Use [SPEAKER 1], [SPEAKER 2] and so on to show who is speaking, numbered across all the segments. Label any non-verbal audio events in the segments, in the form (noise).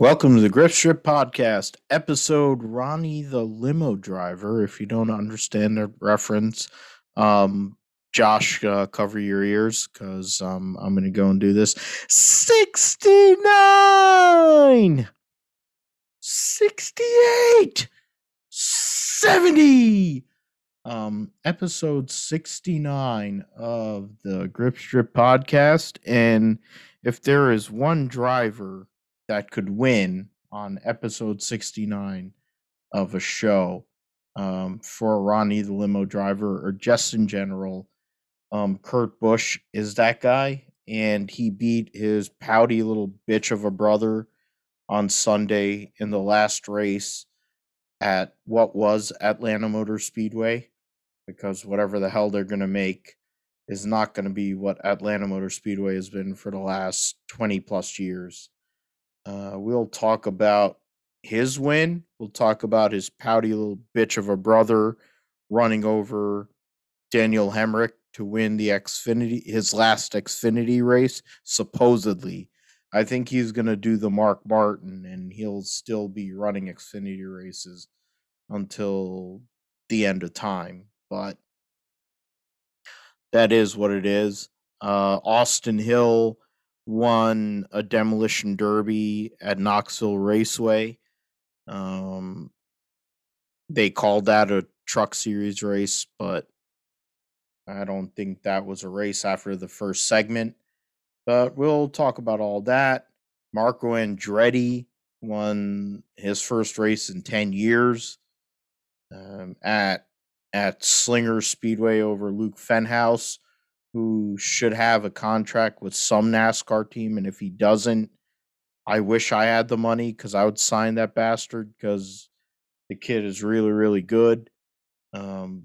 [SPEAKER 1] Welcome to the Grip Strip Podcast, episode Ronnie the Limo Driver. If you don't understand the reference, um, Josh, uh, cover your ears because um, I'm going to go and do this. 69, 68, 70. Um, episode 69 of the Grip Strip Podcast. And if there is one driver that could win on episode 69 of a show um, for Ronnie the limo driver or just in general. Um, Kurt Busch is that guy, and he beat his pouty little bitch of a brother on Sunday in the last race at what was Atlanta Motor Speedway because whatever the hell they're going to make is not going to be what Atlanta Motor Speedway has been for the last 20 plus years. Uh, we'll talk about his win. We'll talk about his pouty little bitch of a brother running over Daniel Hemric to win the Xfinity, his last Xfinity race, supposedly. I think he's going to do the Mark Martin and he'll still be running Xfinity races until the end of time. But that is what it is. Uh, Austin Hill won a demolition derby at Knoxville Raceway. Um, they called that a truck series race, but I don't think that was a race after the first segment. But we'll talk about all that. Marco Andretti won his first race in 10 years um, at at Slinger Speedway over Luke Fenhaus who should have a contract with some NASCAR team. And if he doesn't, I wish I had the money because I would sign that bastard because the kid is really, really good. Um,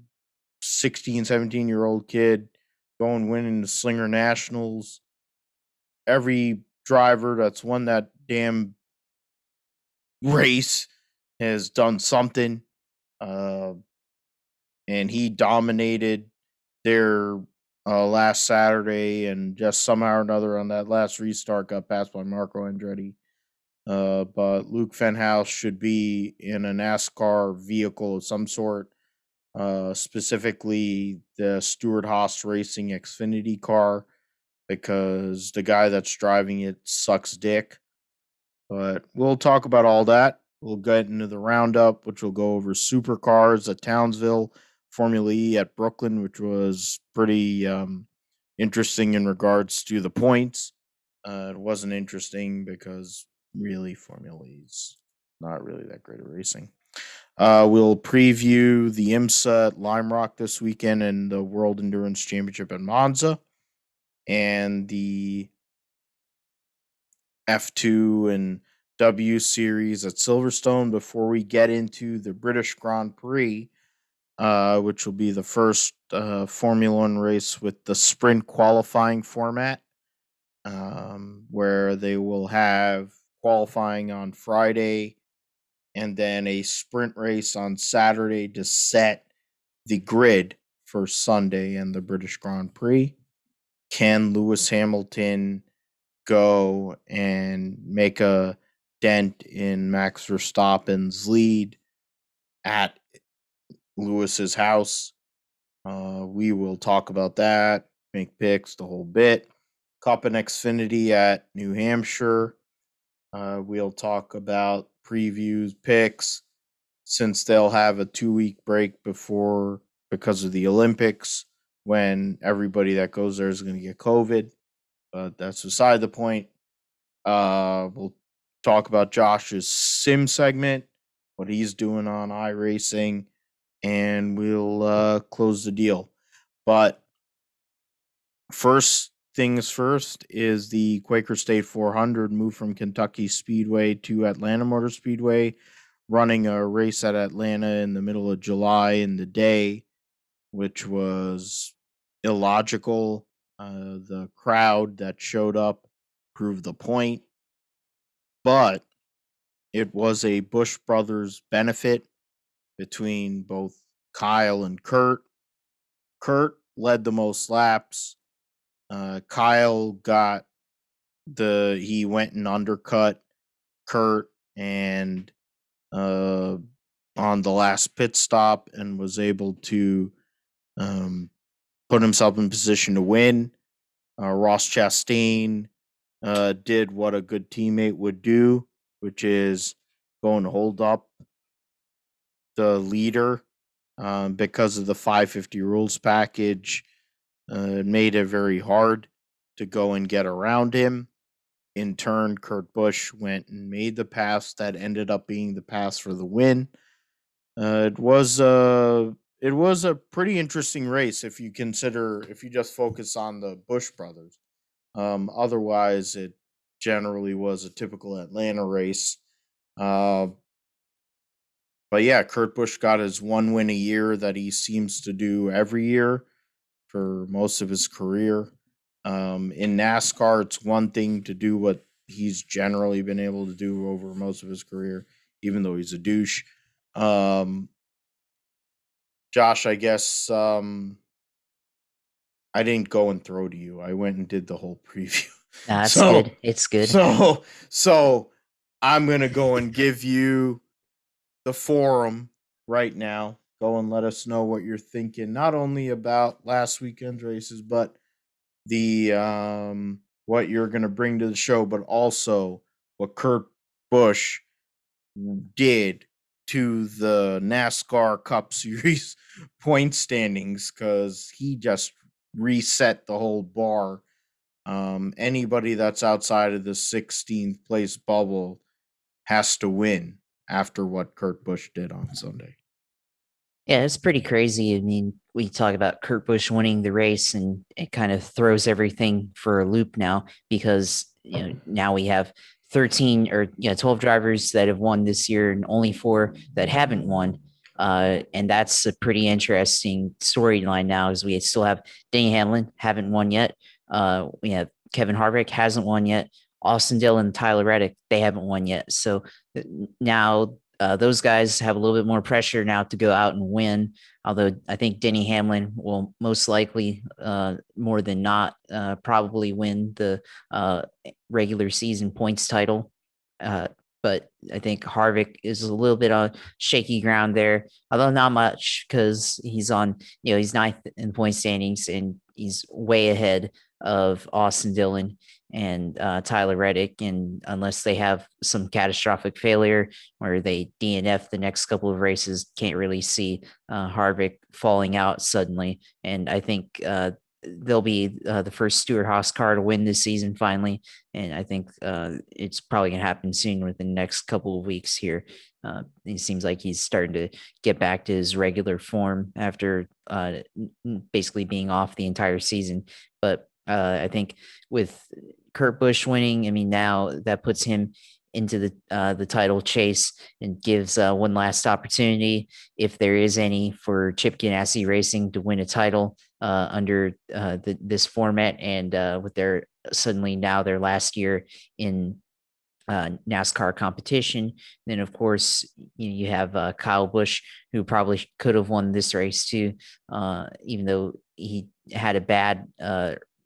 [SPEAKER 1] 16, 17 year old kid going winning the Slinger Nationals. Every driver that's won that damn race has done something. Uh, and he dominated their uh, last Saturday, and just somehow or another on that last restart got passed by Marco Andretti. Uh, but Luke Fenhaus should be in a NASCAR vehicle of some sort, uh, specifically the Stewart-Haas Racing Xfinity car, because the guy that's driving it sucks dick. But we'll talk about all that. We'll get into the roundup, which will go over supercars at Townsville Formula E at Brooklyn, which was pretty um, interesting in regards to the points. Uh, it wasn't interesting because really Formula E is not really that great at racing. Uh, we'll preview the IMSA at Lime Rock this weekend and the World Endurance Championship at Monza and the F2 and W Series at Silverstone before we get into the British Grand Prix uh, which will be the first uh, Formula One race with the sprint qualifying format, um, where they will have qualifying on Friday and then a sprint race on Saturday to set the grid for Sunday and the British Grand Prix. Can Lewis Hamilton go and make a dent in Max Verstappen's lead at Lewis's house. Uh, we will talk about that, make picks, the whole bit. Cup and Xfinity at New Hampshire. Uh, we'll talk about previews, picks, since they'll have a two week break before because of the Olympics when everybody that goes there is going to get COVID. But that's beside the point. Uh, we'll talk about Josh's sim segment, what he's doing on iRacing and we'll uh, close the deal. But first things first is the Quaker State 400 moved from Kentucky Speedway to Atlanta Motor Speedway, running a race at Atlanta in the middle of July in the day, which was illogical. Uh, the crowd that showed up proved the point, but it was a Busch Brothers benefit between both Kyle and Kurt. Kurt led the most laps. Uh, Kyle got the he went and undercut Kurt and uh, on the last pit stop and was able to um, put himself in position to win. Uh, Ross Chastain uh, did what a good teammate would do, which is go and hold up the leader um, because of the 550 rules package. Uh, it made it very hard to go and get around him. In turn, Kurt Busch went and made the pass that ended up being the pass for the win. Uh, it was a it was a pretty interesting race if you consider if you just focus on the Busch brothers. Um, otherwise, it generally was a typical Atlanta race. Uh, but yeah, Kurt Busch got his one win a year that he seems to do every year for most of his career. Um, in NASCAR, it's one thing to do what he's generally been able to do over most of his career, even though he's a douche. Um, Josh, I guess um, I didn't go and throw to you. I went and did the whole (laughs) preview.
[SPEAKER 2] That's so, good. It's good.
[SPEAKER 1] So, so I'm gonna go and give you the forum right now. Go and let us know what you're thinking, not only about last weekend's races, but the um what you're gonna bring to the show, but also what Kurt Busch did to the NASCAR Cup (laughs) Series point standings because he just reset the whole bar. Um, anybody that's outside of the 16th place bubble has to win after what Kurt Busch did on Sunday.
[SPEAKER 2] Yeah, it's pretty crazy. I mean, we talk about Kurt Busch winning the race, and it kind of throws everything for a loop now because you know now we have 13 or you know 12 drivers that have won this year and only four that haven't won. Uh, and that's a pretty interesting storyline now, as we still have Denny Hamlin haven't won yet. Uh, we have Kevin Harvick hasn't won yet. Austin Dillon, Tyler Reddick, they haven't won yet. So uh, now uh, those guys have a little bit more pressure now to go out and win. Although I think Denny Hamlin will most likely, uh, more than not, uh, probably win the uh, regular season points title. Uh, but I think Harvick is a little bit on shaky ground there, although not much because he's on, you know, he's ninth in point standings and he's way ahead of Austin Dillon and uh, Tyler Reddick. And unless they have some catastrophic failure where they DNF the next couple of races, can't really see uh, Harvick falling out suddenly. And I think uh, they'll be uh, the first Stewart-Haas car to win this season finally, and I think uh, it's probably going to happen soon within the next couple of weeks here. Uh, it seems like he's starting to get back to his regular form after uh, basically being off the entire season. But uh, I think with Kurt Busch winning, I mean now that puts him into the uh, the title chase and gives uh, one last opportunity, if there is any, for Chip Ganassi Racing to win a title uh, under uh, the, this format and uh, with their suddenly now their last year in uh, NASCAR competition. Then, of course, you, know, you have Kyle Busch, who probably could have won this race too, even though he had a bad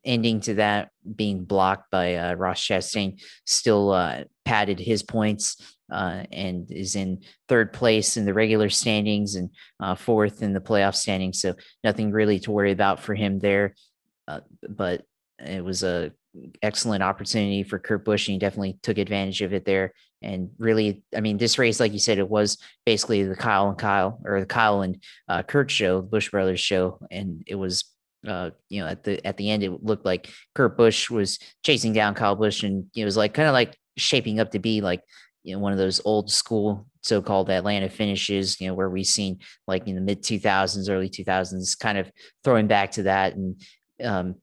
[SPEAKER 2] ending to that being blocked by uh, Ross Chastain still uh, padded his points uh, and is in third place in the regular standings and uh, fourth in the playoff standings. So nothing really to worry about for him there. Uh, but it was a excellent opportunity for Kurt Busch, and he definitely took advantage of it there. And really, I mean, this race, like you said, it was basically the Kyle and Kyle or the Kyle and uh, Kurt show, the Busch Brothers show, and it was uh, you know, at the at the end, it looked like Kurt Busch was chasing down Kyle Busch, and it was like kind of like shaping up to be like you know one of those old school so-called Atlanta finishes, you know, where we've seen like in the mid 2000s, early 2000s, kind of throwing back to that, and um,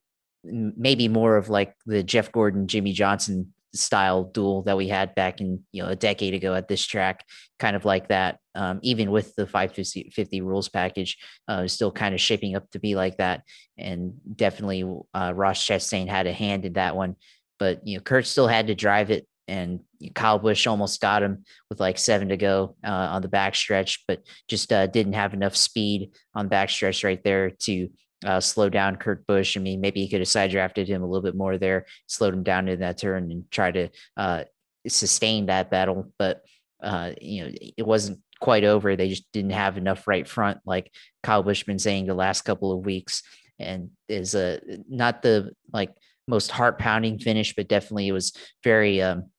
[SPEAKER 2] maybe more of like the Jeff Gordon, Jimmie Johnson style duel that we had back in you know a decade ago at this track kind of like that. Um, even with the 550 rules package uh, still kind of shaping up to be like that. And definitely uh, ross chastain had a hand in that one. But you know kurt still had to drive it and Kyle Busch almost got him with like seven to go uh, on the backstretch, but just uh, didn't have enough speed on backstretch right there to uh, slow down Kurt Busch. I mean, maybe he could have side drafted him a little bit more there, slowed him down in that turn, and try to uh, sustain that battle, but uh, you know, it wasn't quite over. They just didn't have enough right front, like Kyle Busch been saying the last couple of weeks, and is a not the like most heart pounding finish, but definitely it was very um,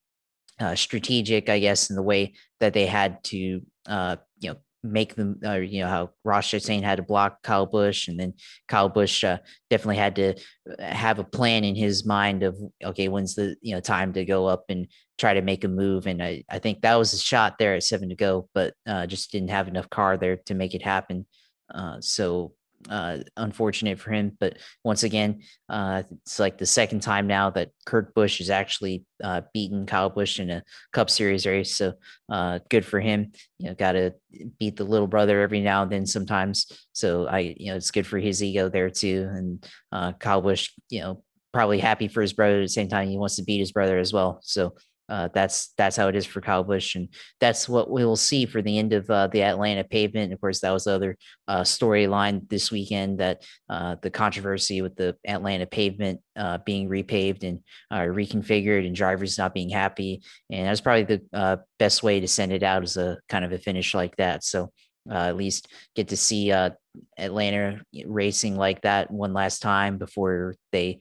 [SPEAKER 2] uh, strategic, I guess, in the way that they had to, uh, make them, uh, you know, how Ross Chastain had to block Kyle Busch, and then Kyle Busch uh, definitely had to uh, have a plan in his mind of, okay, when's the, you know, time to go up and try to make a move. And I, I think that was a shot there at seven to go, but uh, just didn't have enough car there to make it happen. Uh, so uh, unfortunate for him. But once again, uh, it's like the second time now that Kurt Busch has actually uh, beaten Kyle Busch in a Cup Series race. So uh, good for him. You know, got to beat the little brother every now and then sometimes. So I, you know, it's good for his ego there too. And uh, Kyle Busch, you know, probably happy for his brother at the same time. He wants to beat his brother as well. So uh, that's that's how it is for Kyle Busch, and that's what we'll see for the end of uh, the Atlanta pavement. Of course, that was the other uh, storyline this weekend that uh, the controversy with the Atlanta pavement uh, being repaved and uh, reconfigured, and drivers not being happy, and that's probably the best way to send it out as a kind of a finish like that. So. at least get to see Atlanta racing like that one last time before they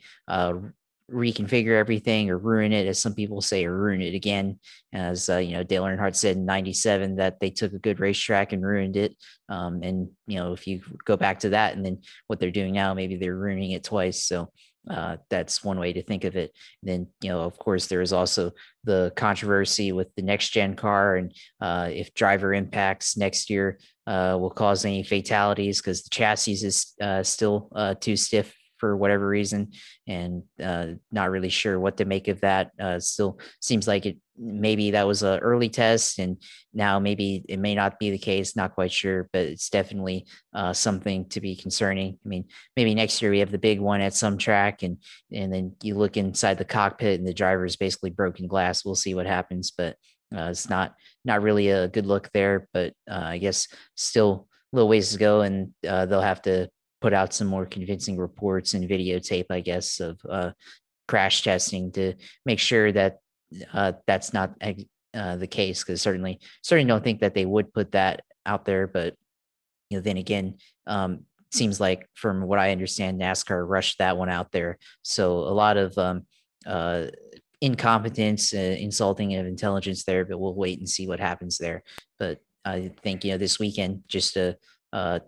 [SPEAKER 2] reconfigure everything or ruin it, as some people say, or ruin it again. As uh, you know, Dale Earnhardt said in '97 that they took a good racetrack and ruined it. Um, and you know, if you go back to that, and then what they're doing now, maybe they're ruining it twice. So uh, that's one way to think of it. And then, you know, of course, there is also the controversy with the next gen car and uh, if driver impacts next year uh, will cause any fatalities because the chassis is uh, still uh, too stiff for whatever reason, and uh, not really sure what to make of that. Uh, still seems like it maybe that was an early test, and now maybe it may not be the case. Not quite sure, but it's definitely uh, something to be concerning. I mean, maybe next year we have the big one at some track, and and then you look inside the cockpit and the driver is basically broken glass. We'll see what happens, but uh, it's not not really a good look there. But uh, I guess still a little ways to go, and uh, they'll have to put out some more convincing reports and videotape, I guess, of uh, crash testing to make sure that uh, that's not uh, the case. Because certainly, certainly don't think that they would put that out there. But you know, then again, um, seems like from what I understand, NASCAR rushed that one out there. So a lot of um, uh, incompetence, uh, insulting of intelligence there. But we'll wait and see what happens there. But I think you know this weekend just a uh,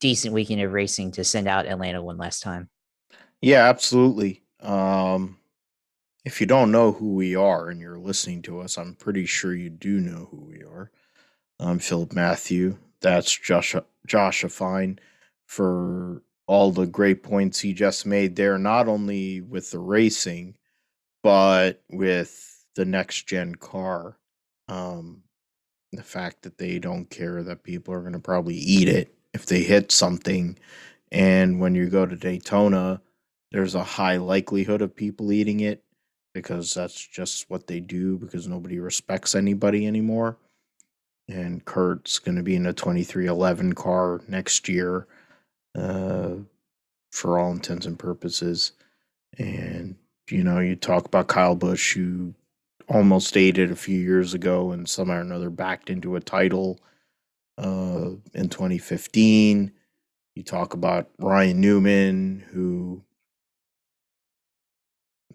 [SPEAKER 2] decent weekend of racing to send out Atlanta one last time.
[SPEAKER 1] Yeah, absolutely. Um, if you don't know who we are and you're listening to us, I'm pretty sure you do know who we are. I'm Philip Matthew. That's Josh Josh Fine for all the great points he just made there, not only with the racing, but with the next gen car. Um, the fact that they don't care that people are going to probably eat it if they hit something. And when you go to Daytona, there's a high likelihood of people eating it because that's just what they do because nobody respects anybody anymore. And Kurt's going to be in a 23XI car next year uh, for all intents and purposes. And, you know, you talk about Kyle Busch, who almost ate it a few years ago and somehow or another backed into a title in 2015. You talk about Ryan Newman, who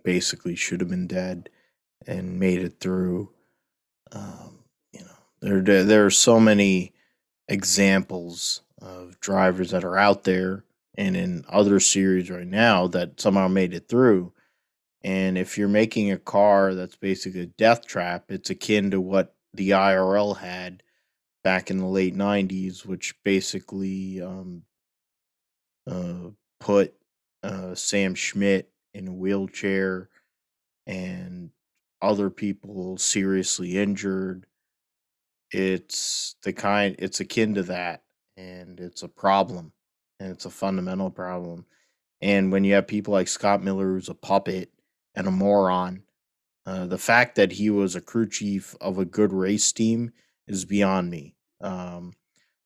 [SPEAKER 1] basically should have been dead and made it through. Um, you know, there there are so many examples of drivers that are out there and in other series right now that somehow made it through. And if you're making a car that's basically a death trap, it's akin to what the IRL had back in the late 90s, which basically um, uh, put uh, Sam Schmidt in a wheelchair and other people seriously injured. It's the kind, it's akin to that, and it's a problem, and it's a fundamental problem. And when you have people like Scott Miller, who's a puppet and a moron, uh, the fact that he was a crew chief of a good race team is beyond me. Um,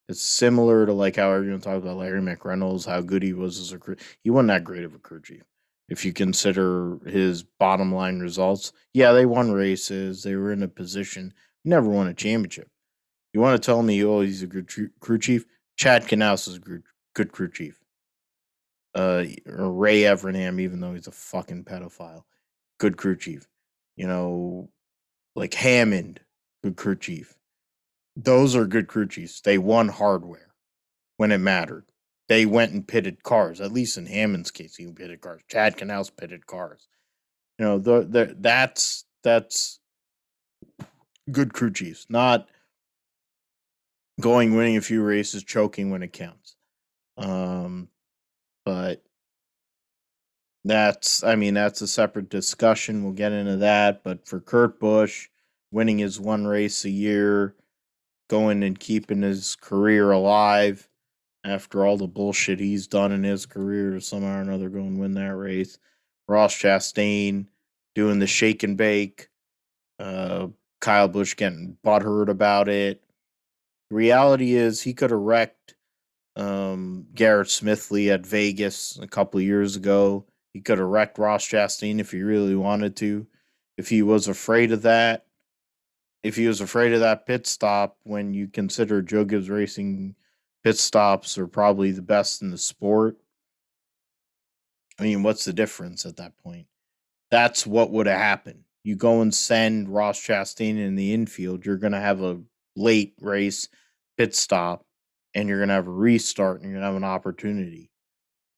[SPEAKER 1] it's similar to like how everyone talks about Larry McReynolds, how good he was as a crew. He wasn't that great of a crew chief. if you consider his bottom line results. Yeah, they won races. They were in a position. Never won a championship. You want to tell me, oh, he's a good crew chief? Chad Knaus is a good crew chief. Uh, Ray Evernham, even though he's a fucking pedophile, good crew chief. You know, like Hammond, good crew chief. Those are good crew chiefs. They won hardware when it mattered. They went and pitted cars. At least in Hammond's case, he pitted cars. Chad Knaus pitted cars. You know, the, the that's that's good crew chiefs, not going winning a few races, choking when it counts. Um, but that's I mean that's a separate discussion. We'll get into that. But for Kurt Busch, winning his one race a year, going and keeping his career alive after all the bullshit he's done in his career somehow or another go and win that race. Ross Chastain doing the shake and bake. Uh, Kyle Busch getting butthurt about it. The reality is he could have wrecked um, Garrett Smithley at Vegas a couple years ago. He could have wrecked Ross Chastain if he really wanted to. If he was afraid of that, if he was afraid of that pit stop, when you consider Joe Gibbs Racing pit stops are probably the best in the sport. I mean, what's the difference at that point? That's what would have happened. You go and send Ross Chastain in the infield, you're going to have a late race pit stop and you're going to have a restart and you're going to have an opportunity.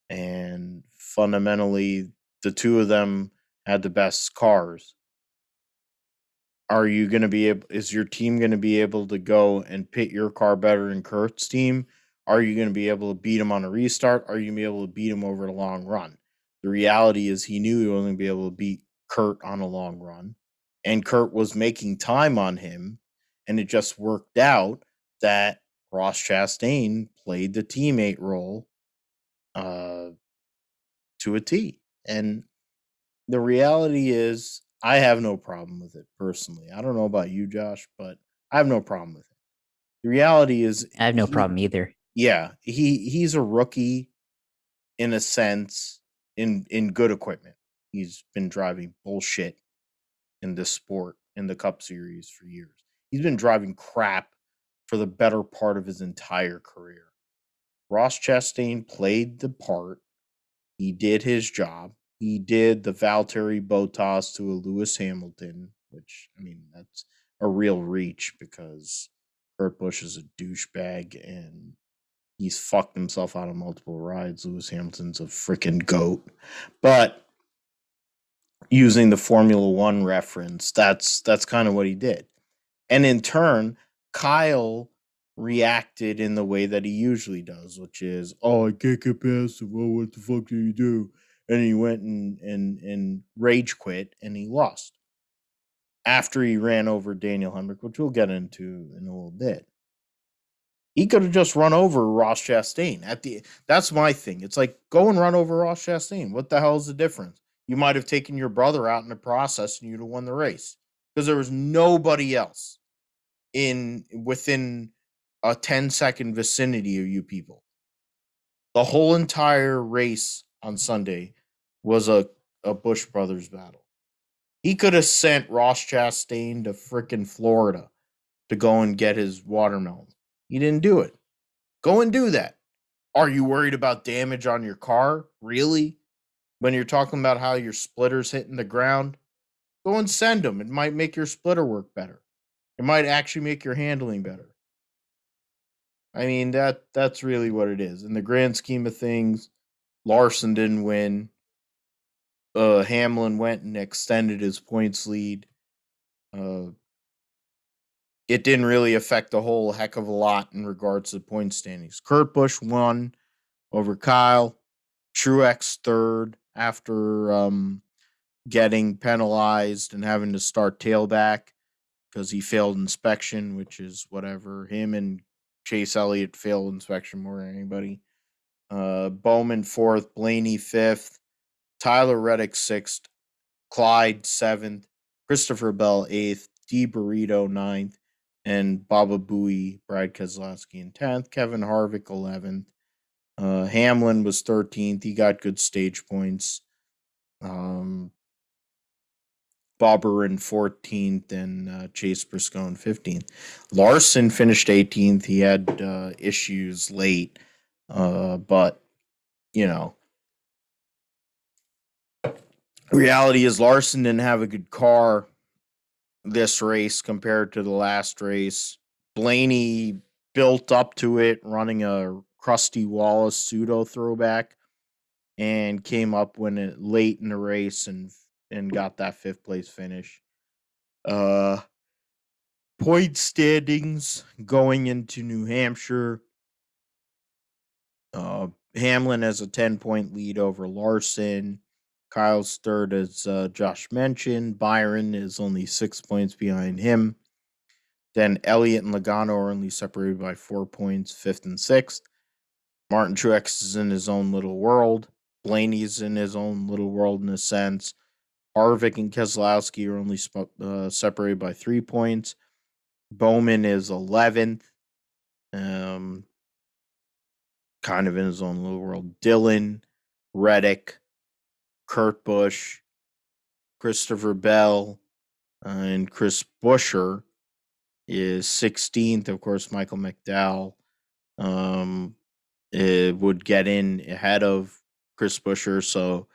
[SPEAKER 1] And fundamentally, the two of them had the best cars. Are you going to be able, is your team going to be able to go and pit your car better than Kurt's team? Are you going to be able to beat him on a restart? Are you going to be able to beat him over the long run? The reality is he knew he wasn't going to be able to beat Kurt on a long run. And Kurt was making time on him. And it just worked out that Ross Chastain played the teammate role uh, to a T. And the reality is, I have no problem with it personally. I don't know about you, Josh, but I have no problem with it. The reality is,
[SPEAKER 2] I have no he, problem either.
[SPEAKER 1] Yeah, he he's a rookie in a sense in in good equipment. He's been driving bullshit in this sport in the Cup Series for years. He's been driving crap for the better part of his entire career. Ross Chastain played the part. He did his job. He did the Valtteri Bottas to a Lewis Hamilton, which I mean that's a real reach because Kurt Busch is a douchebag and he's fucked himself out of multiple rides. Lewis Hamilton's a freaking goat. But using the Formula One reference, that's that's kind of what he did. And in turn, Kyle reacted in the way that he usually does, which is, "Oh, I can't get past him. Well, what the fuck do you do?" And he went and and and rage quit, and he lost after he ran over Daniel Hemric, which we'll get into in a little bit. He could have just run over Ross Chastain at the. That's my thing. It's like go and run over Ross Chastain. What the hell is the difference? You might have taken your brother out in the process, and you'd have won the race because there was nobody else in within a 10 second vicinity of you people. The whole entire race on Sunday was a, a Busch Brothers battle. He could have sent Ross Chastain to freaking Florida to go and get his watermelon. He didn't do it. Go and do that. Are you worried about damage on your car? Really? When you're talking about how your splitter's hitting the ground, go and send them. It might make your splitter work better. It might actually make your handling better. I mean that that's really what it is. In the grand scheme of things, Larson didn't win. Uh, Hamlin went and extended his points lead. Uh, it didn't really affect a whole heck of a lot in regards to point standings. Kurt Busch won over Kyle. Truex third after um, getting penalized and having to start tailback because he failed inspection, which is whatever. Him and Chase Elliott failed inspection more than anybody. Uh, Bowman fourth, Blaney fifth, Tyler Reddick sixth, Clyde seventh, Christopher Bell eighth, D Burrito ninth, and Baba Booey, Brad Keselowski in tenth, Kevin Harvick eleventh. Uh, Hamlin was thirteenth. He got good stage points. Um, Bobber in 14th and uh, Chase Briscoe in 15th. Larson finished 18th. He had uh, issues late, uh, but you know, reality is Larson didn't have a good car this race compared to the last race. Blaney built up to it running a crusty Wallace pseudo throwback and came up when it late in the race and and got that fifth place finish. Uh point standings going into New Hampshire. Uh Hamlin has a 10 point lead over Larson. Kyle's third, as uh, Josh mentioned. Byron is only six points behind him. Then Elliott and Logano are only separated by four points, fifth and sixth. Martin Truex is in his own little world. Blaney's in his own little world in a sense. Harvick and Keselowski are only uh, separated by three points. Bowman is 11th. Um, kind of in his own little world. Dillon, Reddick, Kurt Busch, Christopher Bell, uh, and Chris Buescher is 16th. Of course, Michael McDowell um, would get in ahead of Chris Buescher. So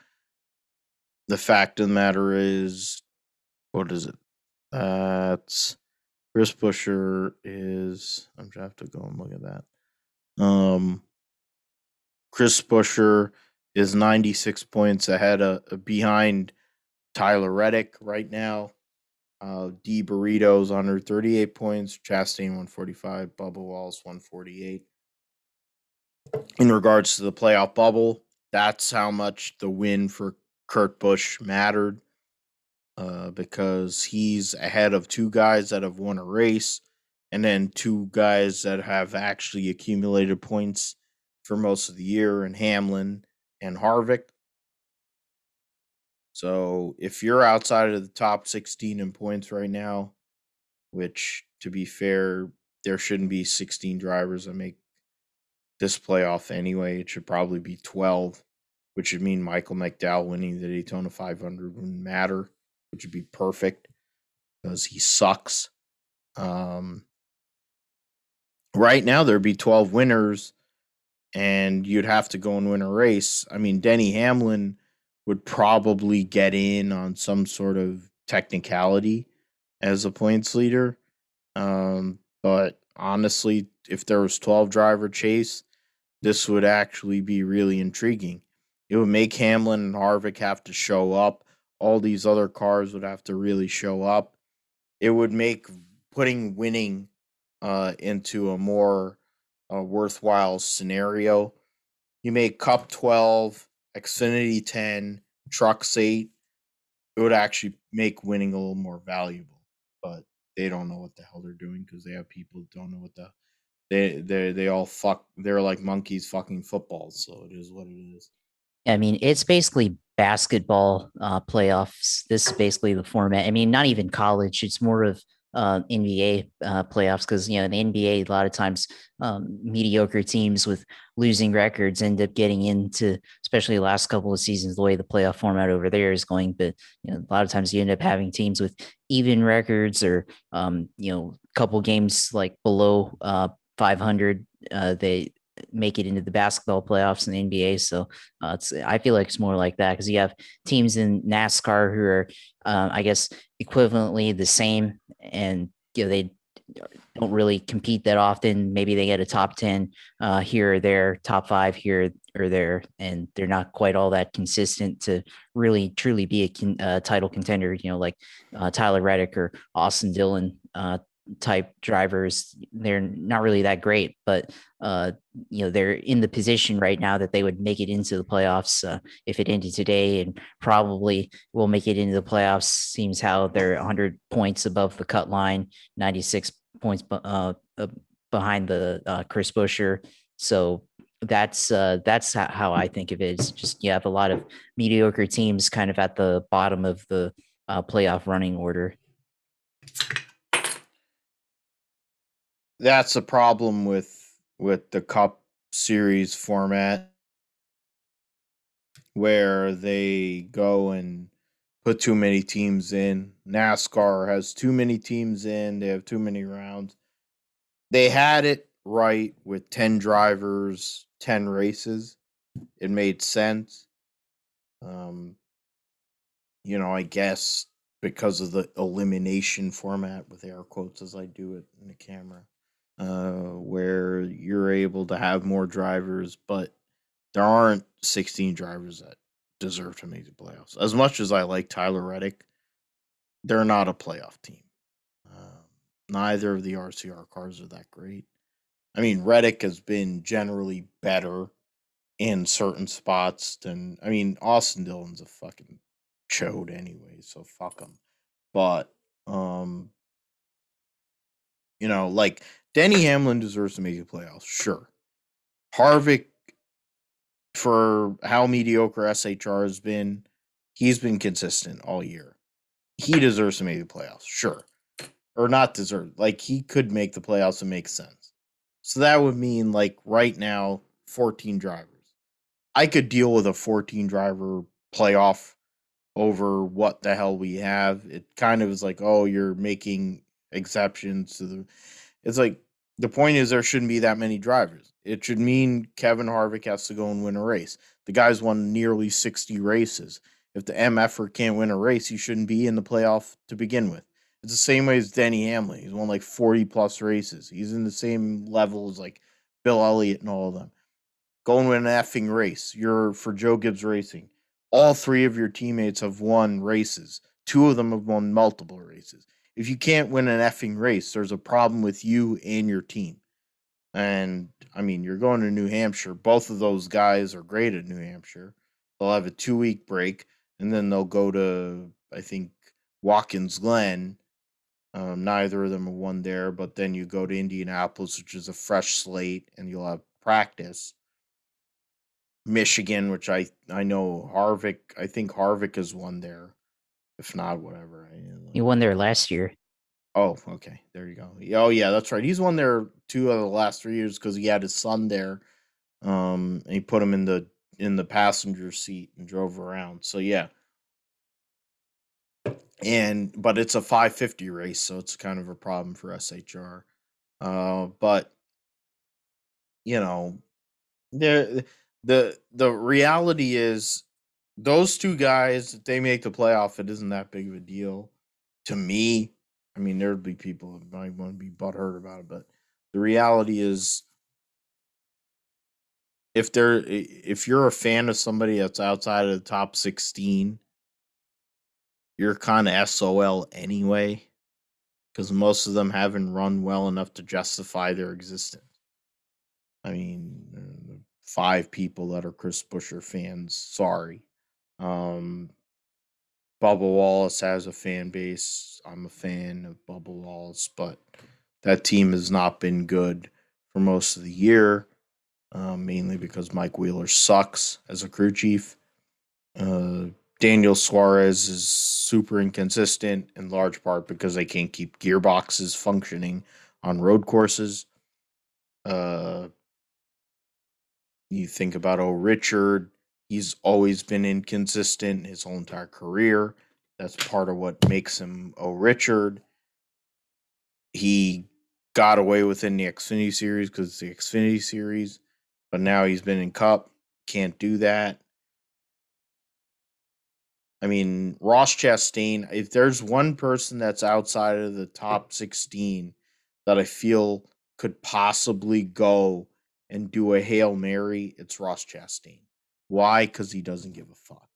[SPEAKER 1] the fact of the matter is, what is it? That's Chris Buescher is. I'm gonna have to go and look at that. Um, Chris Buescher is 96 points ahead of behind Tyler Reddick right now. Uh, D Burritos under 38 points, Chastain 145, Bubba Wallace 148. In regards to the playoff bubble, that's how much the win for Kurt Busch mattered uh, because he's ahead of two guys that have won a race and then two guys that have actually accumulated points for most of the year in Hamlin and Harvick. So if you're outside of the top 16 in points right now, which to be fair, there shouldn't be 16 drivers that make this playoff anyway. It should probably be 12, which would mean Michael McDowell winning the Daytona 500 wouldn't matter, which would be perfect because he sucks. Um, right now, there'd be 12 winners and you'd have to go and win a race. I mean, Denny Hamlin would probably get in on some sort of technicality as a points leader. Um, but honestly, if there was 12 driver chase, this would actually be really intriguing. It would make Hamlin and Harvick have to show up. All these other cars would have to really show up. It would make putting winning uh, into a more a worthwhile scenario. You make Cup 12, Xfinity 10, Trucks 8. It would actually make winning a little more valuable, but they don't know what the hell they're doing because they have people don't know what the they they they all fuck. They're like monkeys fucking footballs. So it is what it is.
[SPEAKER 2] I mean, it's basically basketball uh, playoffs. This is basically the format. I mean, not even college. It's more of uh, NBA uh, playoffs because you know in the NBA a lot of times um, mediocre teams with losing records end up getting into, especially the last couple of seasons, the way the playoff format over there is going. But you know a lot of times you end up having teams with even records or um, you know a couple games like below uh, 500. Uh, they make it into the basketball playoffs in the NBA. So uh, it's I feel like it's more like that because you have teams in NASCAR who are, uh, I guess, equivalently the same, and you know they don't really compete that often. Maybe they get a top ten uh, here or there, top five here or there, and they're not quite all that consistent to really truly be a con- uh, title contender. You know, like uh, Tyler Reddick or Austin Dillon uh, type drivers they're not really that great but uh you know they're in the position right now that they would make it into the playoffs uh, if it ended today and probably will make it into the playoffs. Seems how they're 100 points above the cut line 96 points uh, behind the uh, Chris Buescher so that's uh that's how I think of it. It's just you have a lot of mediocre teams kind of at the bottom of the uh, playoff running order
[SPEAKER 1] that's a problem with with the cup series format where they go and put too many teams in. NASCAR has too many teams in, they have too many rounds. They had it right with 10 drivers, 10 races. It made sense. Um, you know, I guess because of the elimination format with air quotes as I do it in the camera, uh, where you're able to have more drivers, but there aren't 16 drivers that deserve to make the playoffs. As much as I like Tyler Reddick, they're not a playoff team. Um, neither of the RCR cars are that great. I mean, Reddick has been generally better in certain spots than I mean, Austin Dillon's a fucking chode anyway, so fuck him. But um, you know, like Denny Hamlin deserves to make the playoffs, sure. Harvick, for how mediocre SHR has been, he's been consistent all year. He deserves to make the playoffs, sure. Or not deserve. Like he could make the playoffs and make sense. So that would mean like right now, 14 drivers. I could deal with a 14 driver playoff over what the hell we have. It kind of is like, oh, you're making exceptions to the. It's like the point is there shouldn't be that many drivers. It should mean Kevin Harvick has to go and win a race. The guy's won nearly 60 races. If the MFer can't win a race, he shouldn't be in the playoff to begin with. It's the same way as Denny Hamlin. He's won like 40 plus races. He's in the same level as like Bill Elliott and all of them. Go and win an effing race. You're for Joe Gibbs Racing. All three of your teammates have won races. Two of them have won multiple races. If you can't win an effing race, there's a problem with you and your team. And I mean, you're going to New Hampshire. Both of those guys are great at New Hampshire. They'll have a two week break and then they'll go to, I think, Watkins Glen. Um, neither of them have won there, but then you go to Indianapolis, which is a fresh slate, and you'll have practice. Michigan, which I I know Harvick. I think Harvick has won there. If not, whatever.
[SPEAKER 2] He won there last year.
[SPEAKER 1] Oh, okay. There you go. Oh, yeah, that's right. He's won there two of the last three years because he had his son there. Um, and he put him in the in the passenger seat and drove around. So yeah. And but it's a 550 race, so it's kind of a problem for SHR. Uh, but you know, there the the reality is those two guys if they make the playoff it isn't that big of a deal to me i mean there'd be people that might want to be butthurt about it but the reality is if they're if you're a fan of somebody that's outside of the top 16 you're kind of sol anyway because most of them haven't run well enough to justify their existence i mean five people that are Chris Buescher fans. Sorry. Um, Bubba Wallace has a fan base. I'm a fan of Bubba Wallace, but that team has not been good for most of the year, uh, mainly because Mike Wheeler sucks as a crew chief. Uh, Daniel Suarez is super inconsistent in large part because they can't keep gearboxes functioning on road courses. Uh, you think about oh Richard, he's always been inconsistent his whole entire career. That's part of what makes him oh Richard. He got away within the Xfinity series because it's the Xfinity series, but now he's been in Cup, can't do that. I mean, Ross Chastain, if there's one person that's outside of the top 16 that I feel could possibly go and do a Hail Mary, it's Ross Chastain. Why? Because he doesn't give a fuck.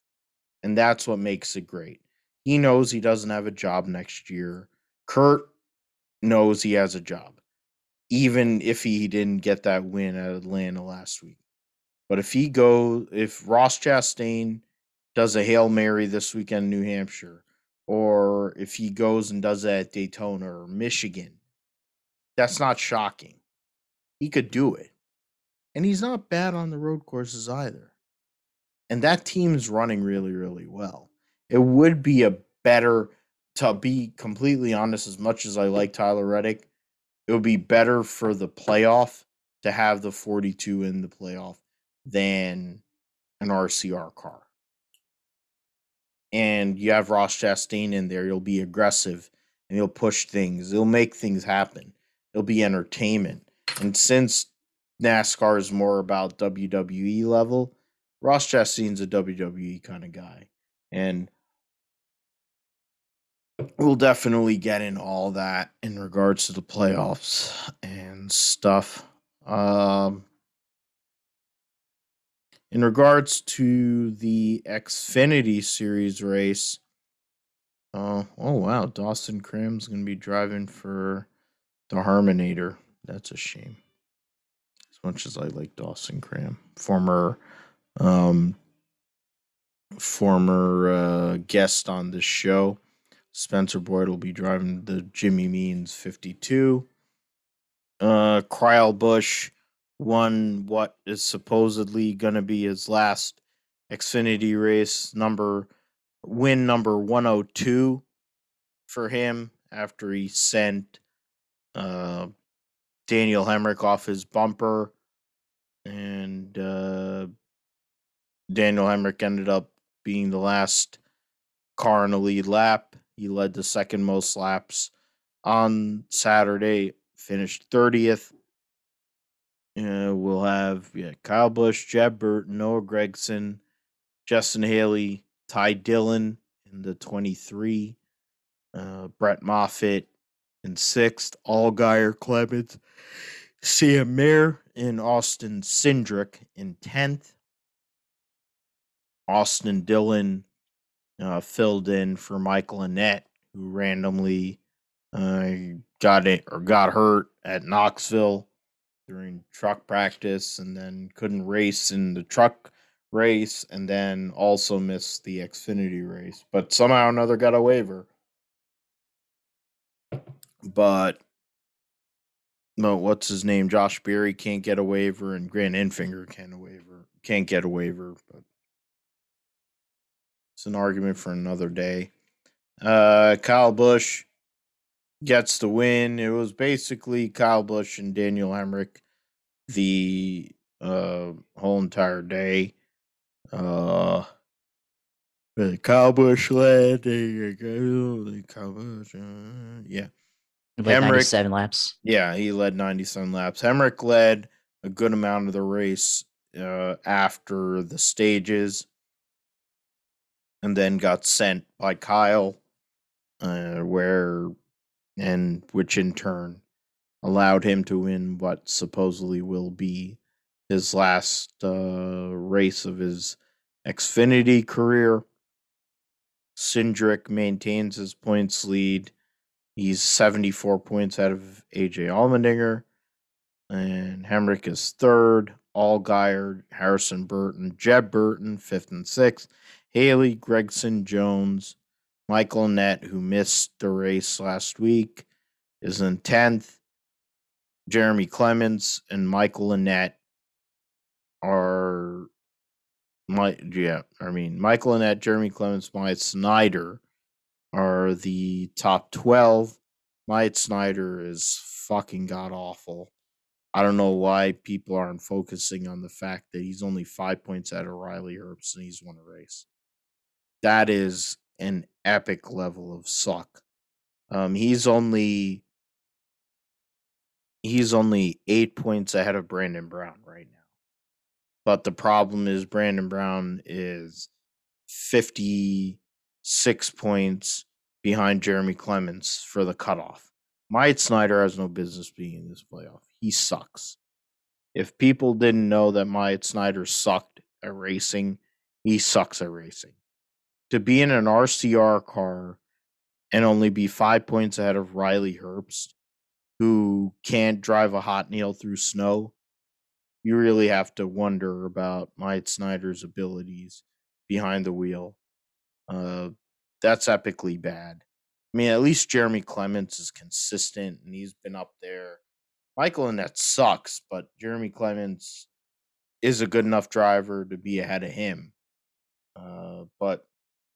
[SPEAKER 1] And that's what makes it great. He knows he doesn't have a job next year. Kurt knows he has a job, even if he didn't get that win at Atlanta last week. But if he go, if Ross Chastain does a Hail Mary this weekend in New Hampshire, or if he goes and does that at Daytona or Michigan, that's not shocking. He could do it. And he's not bad on the road courses either. And that team's running really, really well. It would be a better, to be completely honest, as much as I like Tyler Reddick, it would be better for the playoff to have the 42 in the playoff than an RCR car. and you have Ross Chastain in there, you'll be aggressive and you'll push things. It'll make things happen. It'll be entertainment. And since NASCAR is more about WWE level, Ross Chastain's a WWE kind of guy. And we'll definitely get in all that in regards to the playoffs and stuff. Um, in regards to the Xfinity Series race, uh, oh wow, Dawson Cram's gonna be driving for the Harmonator. That's a shame. As much as I like Dawson Cram, former, um, former uh, guest on this show. Spencer Boyd will be driving the Jimmy Means 52. Uh, Kyle Busch won what is supposedly going to be his last Xfinity race, number win number 102 for him after he sent uh, Daniel Hemric off his bumper. And uh, Daniel Hemric ended up being the last car in the lead lap. He led the second most laps on Saturday, finished 30th. Uh, we'll have yeah, Kyle Busch, Jeb Burton, Noah Gragson, Justin Haley, Ty Dillon in the 23, uh, Brett Moffitt in sixth, Allgaier Clements, Sam Mayer, and Austin Cindric in 10th. Austin Dillon uh, filled in for Michael Annett, who randomly uh, got it or got hurt at Knoxville during truck practice and then couldn't race in the truck race and then also missed the Xfinity race. But somehow another got a waiver. But no, what's his name? Josh Berry can't get a waiver and Grant Enfinger can't a waiver. Can't get a waiver, but it's an argument for another day. Uh Kyle Busch gets the win. It was basically Kyle Busch and Daniel Hemric the uh, whole entire day. Uh, Kyle Busch led. Kyle uh, yeah.
[SPEAKER 2] Like 97 laps.
[SPEAKER 1] Yeah, he led 97 laps. Hemric led a good amount of the race uh, after the stages and then got sent by Kyle, uh, where and which in turn allowed him to win what supposedly will be his last uh, race of his Xfinity career. Cindric maintains his points lead. He's 74 points out of AJ Allmendinger. And Hemric is third. Allgaier, Harrison Burton, Jeb Burton, fifth and sixth. Haley, Gragson, Jones, Michael Annett, who missed the race last week, is in 10th. Jeremy Clements and Michael Annett are my yeah, I mean Michael Annett, Jeremy Clements, Myatt Snider are the top twelve. Myatt Snider is fucking god awful. I don't know why people aren't focusing on the fact that he's only five points out of Riley Herbst and he's won a race. That is an epic level of suck. Um, he's only he's only eight points ahead of Brandon Brown right now. But the problem is Brandon Brown is 56 points behind Jeremy Clements for the cutoff. Myatt Snider has no business being in this playoff. He sucks. If people didn't know that Myatt Snider sucked at racing, he sucks at racing. To be in an RCR car and only be five points ahead of Riley Herbst who can't drive a hot nail through snow, you really have to wonder about Myatt Snider's abilities behind the wheel. Uh, that's epically bad. I mean, at least Jeremy Clements is consistent and he's been up there. Michael Annett sucks, but Jeremy Clements is a good enough driver to be ahead of him. Uh, but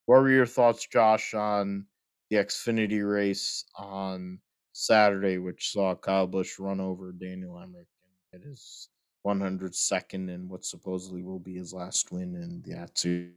[SPEAKER 1] what were your thoughts, Josh, on the Xfinity race on Saturday, which saw Kyle Busch run over Daniel Hemric and get his 102nd and what supposedly will be his last win in the Atsu.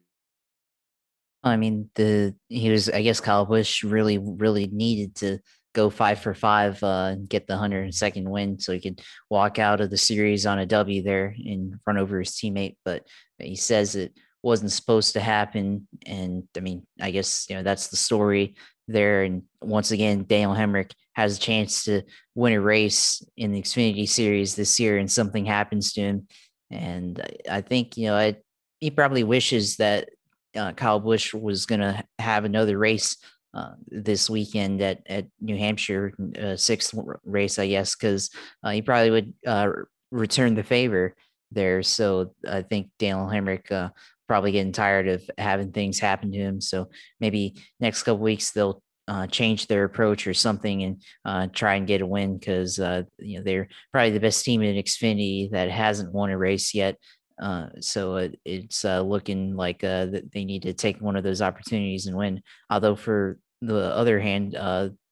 [SPEAKER 2] I mean, the he was I guess Kyle Busch really, really needed to go five for five uh, and get the 102nd win so he could walk out of the series on a W there and run over his teammate. But he says it wasn't supposed to happen. And I mean, I guess, you know, that's the story there. And once again, Daniel Hemric has a chance to win a race in the Xfinity series this year and something happens to him. And I think, you know, I, he probably wishes that uh, Kyle Busch was going to have another race uh, this weekend at, at New Hampshire, uh, sixth race, I guess, because uh, he probably would uh, return the favor there. So I think Daniel Hemric uh, probably getting tired of having things happen to him. So maybe next couple weeks they'll uh, change their approach or something and uh, try and get a win because uh, you know they're probably the best team in Xfinity that hasn't won a race yet. Uh, so it, it's uh, looking like uh, they need to take one of those opportunities and win. Although for the other hand,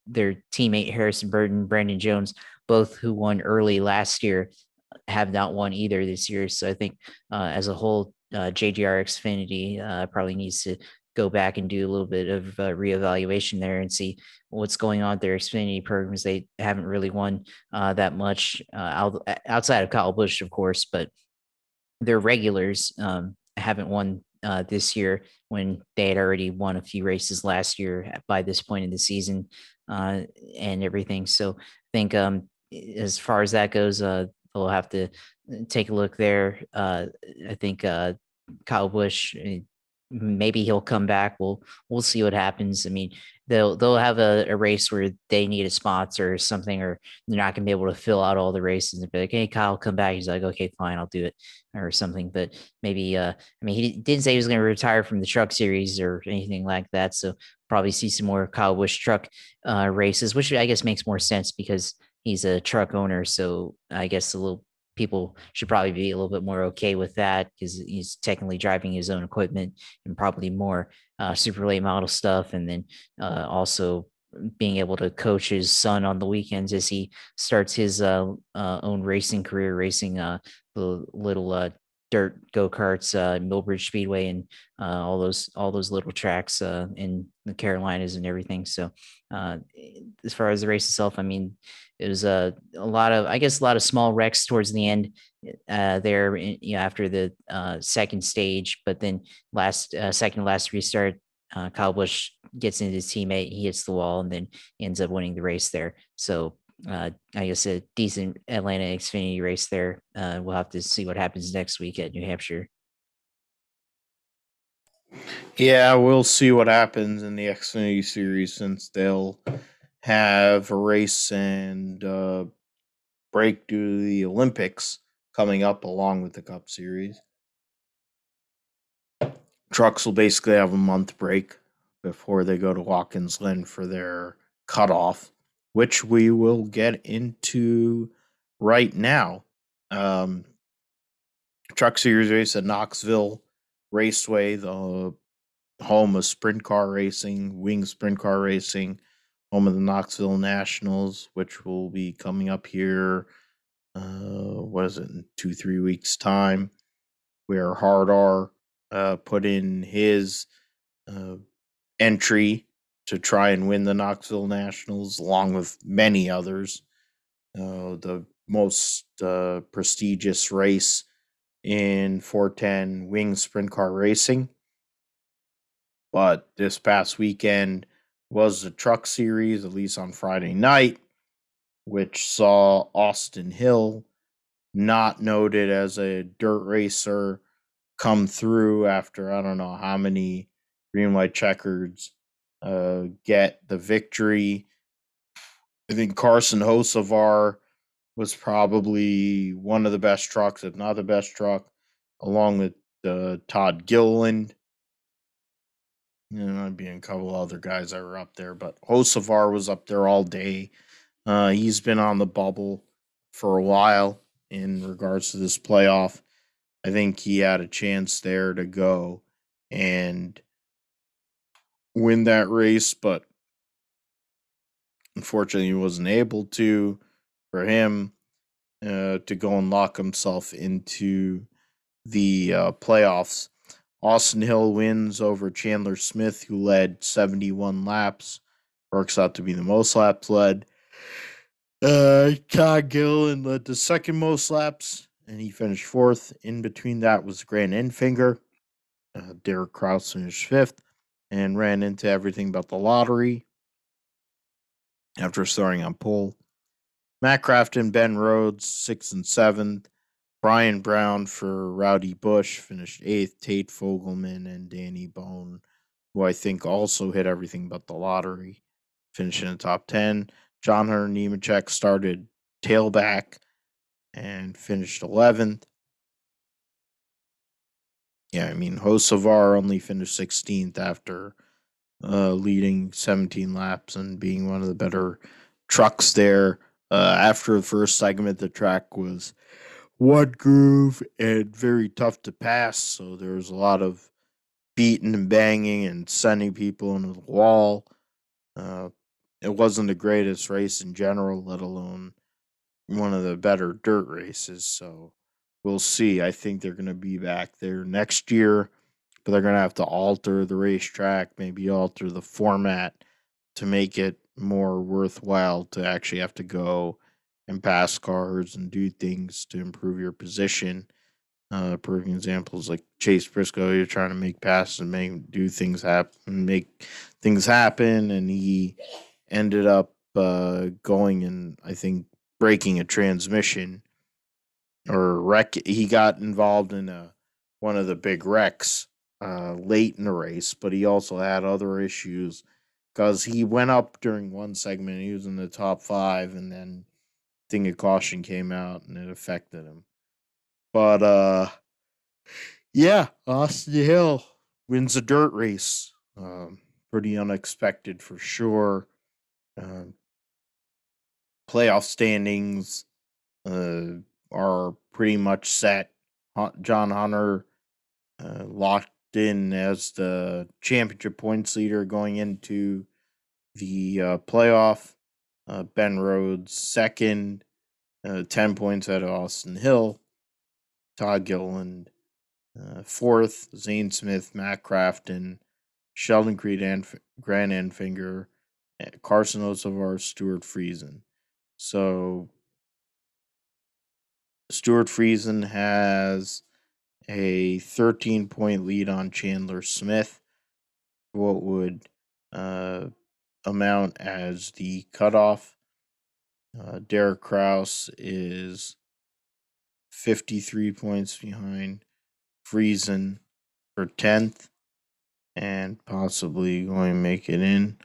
[SPEAKER 2] their teammate Harrison Burton, Brandon Jones, both who won early last year, have not won either this year. So I think as a whole, uh, JGR Xfinity uh, probably needs to go back and do a little bit of uh, reevaluation there and see what's going on with their Xfinity programs. They haven't really won uh, that much uh, outside of Kyle Busch, of course, but their regulars um, haven't won uh, this year when they had already won a few races last year by this point in the season uh, and everything. So I think um, as far as that goes, uh, they'll have to uh, take a look there. Uh, I think uh, Kyle Busch, eh, maybe he'll come back. We'll we'll see what happens. I mean, they'll they'll have a, a race where they need a sponsor or something, or they're not gonna be able to fill out all the races and be like, "Hey, Kyle, come back." He's like, "Okay, fine, I'll do it," or something. But maybe, uh, I mean, he didn't say he was gonna retire from the truck series or anything like that. So probably see some more Kyle Busch truck uh, races, which I guess makes more sense because he's a truck owner. So I guess a little people should probably be a little bit more okay with that because he's technically driving his own equipment and probably more uh, super late model stuff. And then uh, also being able to coach his son on the weekends as he starts his uh, uh own racing career, racing uh, the little uh, dirt go karts, uh, Millbridge Speedway, and uh, all those all those little tracks uh, in the Carolinas and everything. So, as far as the race itself, I mean, it was a, a lot of I guess a lot of small wrecks towards the end uh, there, you know, after the uh, second stage, but then last second last restart. Kyle Busch gets into his teammate, he hits the wall, and then ends up winning the race there. So uh, I guess a decent Atlanta Xfinity race there. Uh, we'll have to see what happens next week at New Hampshire.
[SPEAKER 1] Yeah, we'll see what happens in the Xfinity series since they'll have a race and uh, break due to the Olympics coming up along with the Cup Series. Trucks will basically have a month break before they go to Watkins Glen for their cutoff which we will get into right now. Um, Truck Series race at Knoxville Raceway, the home of sprint car racing, wing sprint car racing, home of the Knoxville Nationals, which will be coming up here. Uh, what is it in two three weeks time? Where Hard R uh, put in his uh, entry to try and win the Knoxville Nationals, along with many others. Uh, the most uh, prestigious race in 410 wing sprint car racing. But this past weekend was the truck series, at least on Friday night, which saw Austin Hill, not noted as a dirt racer, come through after I don't know how many green white checkers uh, get the victory. I think Carson Hocevar was probably one of the best trucks, if not the best truck, along with uh, Todd Gilliland. You know, I'd be a couple other guys that were up there, but Hocevar was up there all day. Uh, he's been on the bubble for a while in regards to this playoff. I think he had a chance there to go and win that race, but unfortunately, he wasn't able to. For him uh, to go and lock himself into the uh, playoffs. Austin Hill wins over Chandler Smith, who led 71 laps. Works out to be the most laps led. Uh, Todd Gilliland led the second most laps, and he finished fourth. In between that was Grant Enfinger. Uh, Derek Kraus finished fifth and ran into everything but the lottery after starting on pole. Matt Crafton, Ben Rhodes, sixth and seventh. Brian Brown for Rowdy Busch finished eighth. Tate Fogleman and Danny Bohn, who I think also hit everything but the lottery, finished in the top 10. John Hunter Nemechek started tailback and finished 11th. Yeah, I mean, Hocevar only finished 16th after uh, leading 17 laps and being one of the better trucks there. Uh, after the first segment, the track was one groove and very tough to pass. So there was a lot of beating and banging and sending people into the wall. Uh, it wasn't the greatest race in general, let alone one of the better dirt races. So we'll see. I think they're going to be back there next year, but they're going to have to alter the racetrack, maybe alter the format to make it more worthwhile to actually have to go and pass cars and do things to improve your position. Uh, proving examples like Chase Briscoe, you're trying to make passes and make do things happen, make things happen, and he ended up uh, going and I think breaking a transmission or wreck. He got involved in a one of the big wrecks uh, late in the race, but he also had other issues because he went up during one segment. He was in the top five, and then thing of caution came out and it affected him. But uh yeah, Austin Hill wins a dirt race. Um, pretty unexpected for sure. Uh, playoff standings uh, are pretty much set. John Hunter uh, locked in as the championship points leader going into the uh, playoff. Uh, ben Rhodes second, uh, 10 points out of Austin Hill. Todd Gilliland uh, fourth. Zane Smith, Matt Crafton, Sheldon Creed, and Grant Enfinger, Carson Hocevar, Stewart Friesen. So Stewart Friesen has a 13 point lead on Chandler Smith. What would uh, amount as the cutoff. Uh, Derek Kraus is 53 points behind Friesen for 10th and possibly going to make it in.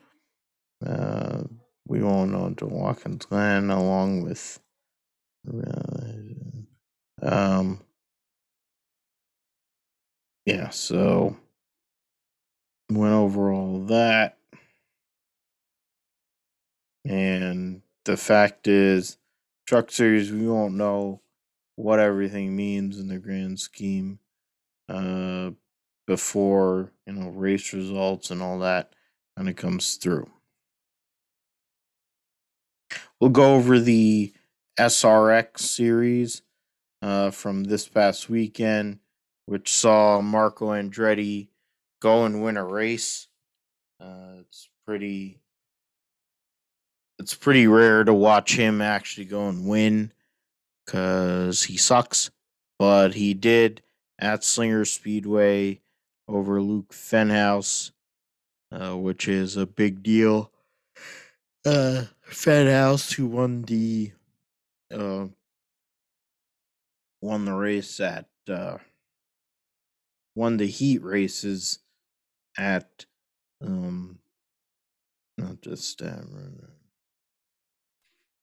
[SPEAKER 1] Uh, we won't know until Watkins Glen, along with. Uh, um, yeah, so went over all that. And the fact is, Truck Series, we won't know what everything means in the grand scheme uh, before, you know, race results and all that kind of comes through. We'll go over the SRX series uh, from this past weekend, which saw Marco Andretti go and win a race. Uh, it's pretty it's pretty rare to watch him actually go and win because he sucks. But he did at Slinger Speedway over Luke Fenhaus, uh, which is a big deal. Uh, Fenhaus, who won the uh, won the race at uh, won the heat races at um not just uh,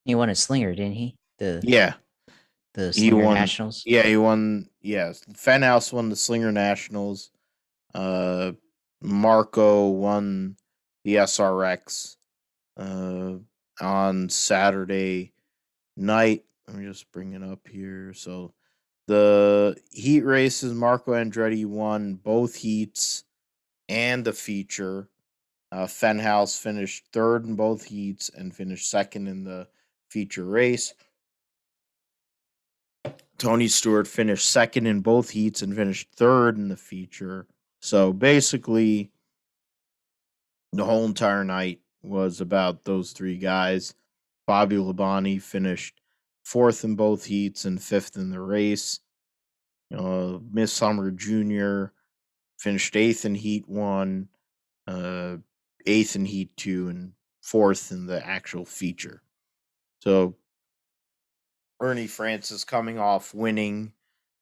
[SPEAKER 2] he won a slinger, didn't he? The
[SPEAKER 1] yeah,
[SPEAKER 2] the Slinger
[SPEAKER 1] he won.
[SPEAKER 2] Nationals.
[SPEAKER 1] Yeah, he won. Yeah, Fenhaus won the Slinger Nationals. Uh, Marco won the SRX uh, on Saturday night. Let me just bring it up here. So the heat races, Marco Andretti won both heats and the feature. Uh, Fenhaus finished third in both heats and finished second in the feature race. Tony Stewart finished second in both heats and finished third in the feature. So basically, the whole entire night was about those three guys. Bobby Labonte finished fourth in both heats and fifth in the race. Uh, Miss Summer Jr. finished eighth in Heat One, uh, eighth in Heat Two, and fourth in the actual feature. So Ernie Francis coming off winning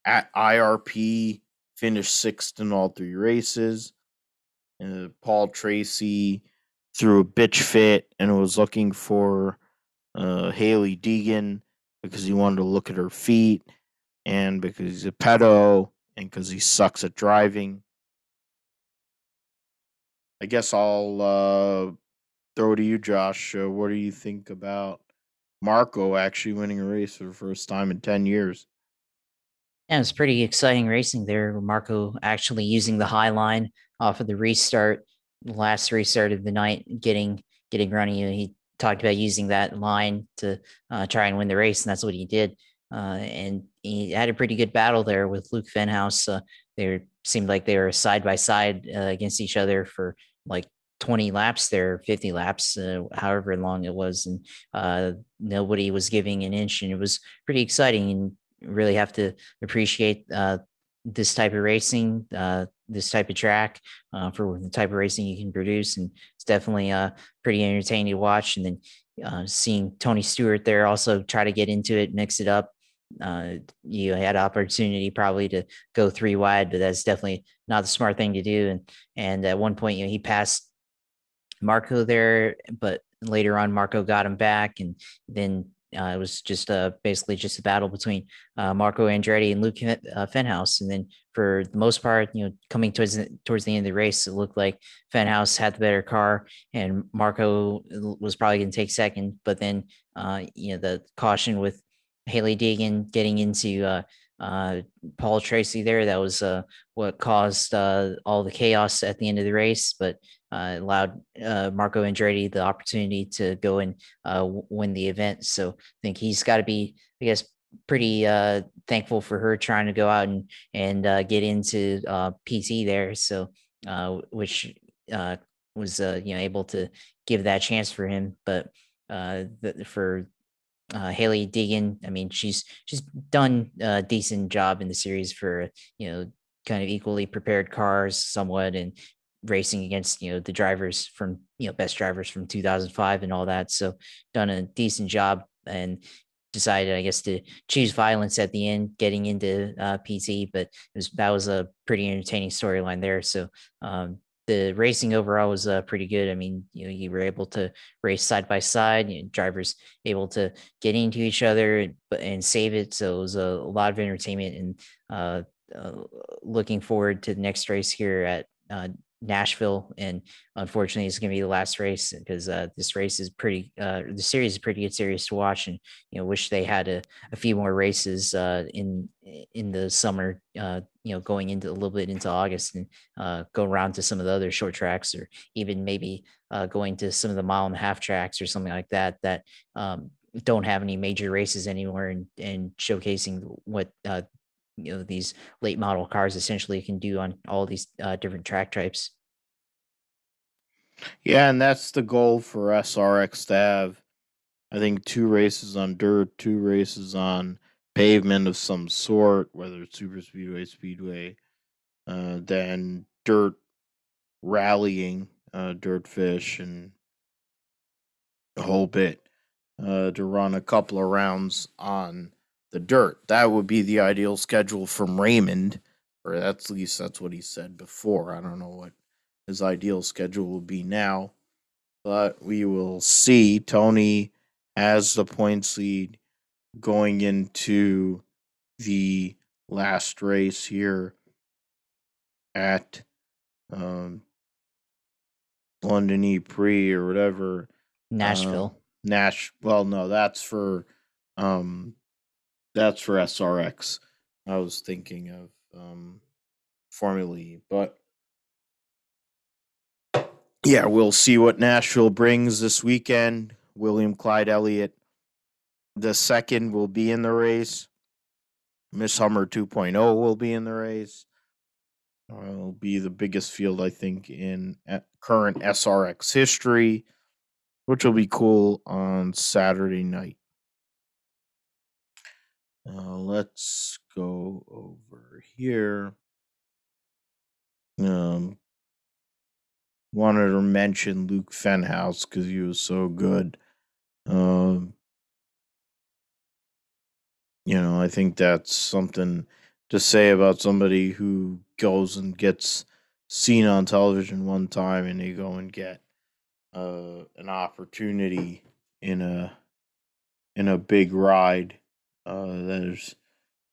[SPEAKER 1] at IRP, finished sixth in all three races. Uh, Paul Tracy threw a bitch fit and was looking for uh, Hailie Deegan because he wanted to look at her feet and because he's a pedo and because he sucks at driving. I guess I'll uh, throw to you, Josh. Uh, what do you think about Marco actually winning a race for the first time in 10 years?
[SPEAKER 2] Yeah, it's pretty exciting racing there. Marco actually using the high line off of the restart, last restart of the night, getting getting running. He talked about using that line to uh, try and win the race, and that's what he did. Uh, and he had a pretty good battle there with Luke Fenhaus. Uh, they seemed like they were side by side uh, against each other for like 20 laps there, 50 laps, uh, however long it was, and uh, nobody was giving an inch, and it was pretty exciting. And really have to appreciate this type of racing, this type of track for the type of racing you can produce, and it's definitely pretty entertaining to watch. And then seeing Tony Stewart there also try to get into it, mix it up, uh, you had opportunity probably to go three wide, but that's definitely not the smart thing to do. And and at one point, you know, he passed Marco there, but later on, Marco got him back, and then uh, it was just uh, basically just a battle between uh, Marco Andretti and Luke uh, Fenhaus. And then for the most part, you know, coming towards the, towards the end of the race, it looked like Fenhaus had the better car, and Marco was probably going to take second. But then, uh, you know, the caution with Hailie Deegan getting into uh, Paul Tracy there. That was uh, what caused uh, all the chaos at the end of the race, but uh, allowed uh, Marco Andretti the opportunity to go and uh, win the event. So I think he's got to be, I guess, pretty uh, thankful for her trying to go out and and uh, get into uh, PT there. So uh, which uh, was uh, you know able to give that chance for him, but uh, the, for uh, Hailie Deegan. I mean, she's she's done a decent job in the series for you know kind of equally prepared cars, somewhat, and racing against you know the drivers from you know best drivers from 2005 and all that. So done a decent job and decided, I guess, to choose violence at the end, getting into uh, PT. But was, that was a pretty entertaining storyline there. So um, the racing overall was uh, pretty good. I mean, you know, you were able to race side by side, you know, drivers able to get into each other and, and save it. So it was a, a lot of entertainment and uh, uh, looking forward to the next race here at uh, Nashville, and unfortunately, it's going to be the last race because uh, this race is pretty. Uh, the series is pretty good series to watch, and you know, wish they had a, a few more races uh, in in the summer. Uh, you know, going into a little bit into August and uh, go around to some of the other short tracks, or even maybe uh, going to some of the mile and a half tracks or something like that. That um, don't have any major races anymore, and and showcasing what uh, you know these late model cars essentially can do on all these uh, different track types.
[SPEAKER 1] Yeah, and that's the goal for SRX to have. I think two races on dirt, two races on pavement of some sort, whether it's super speedway, speedway, uh, then dirt rallying, uh, dirt fish, and a whole bit uh, to run a couple of rounds on the dirt. That would be the ideal schedule from Raymond, or at least that's what he said before. I don't know what his ideal schedule will be now, but we will see. Tony has the points lead going into the last race here at um, London E Prix or whatever.
[SPEAKER 2] Nashville.
[SPEAKER 1] Uh, Nash. Well, no, that's for um, that's for SRX. I was thinking of um, Formula E, but yeah, we'll see what Nashville brings this weekend. William Clyde Elliott, the second, will be in the race. Miss Hummer 2.0 will be in the race. It'll be the biggest field, I think, in current SRX history, which will be cool on Saturday night. Uh, let's go over here. Um, wanted to mention Luke Fenhaus because he was so good. Um, you know, I think that's something to say about somebody who goes and gets seen on television one time and they go and get uh, an opportunity in a in a big ride. Uh, there's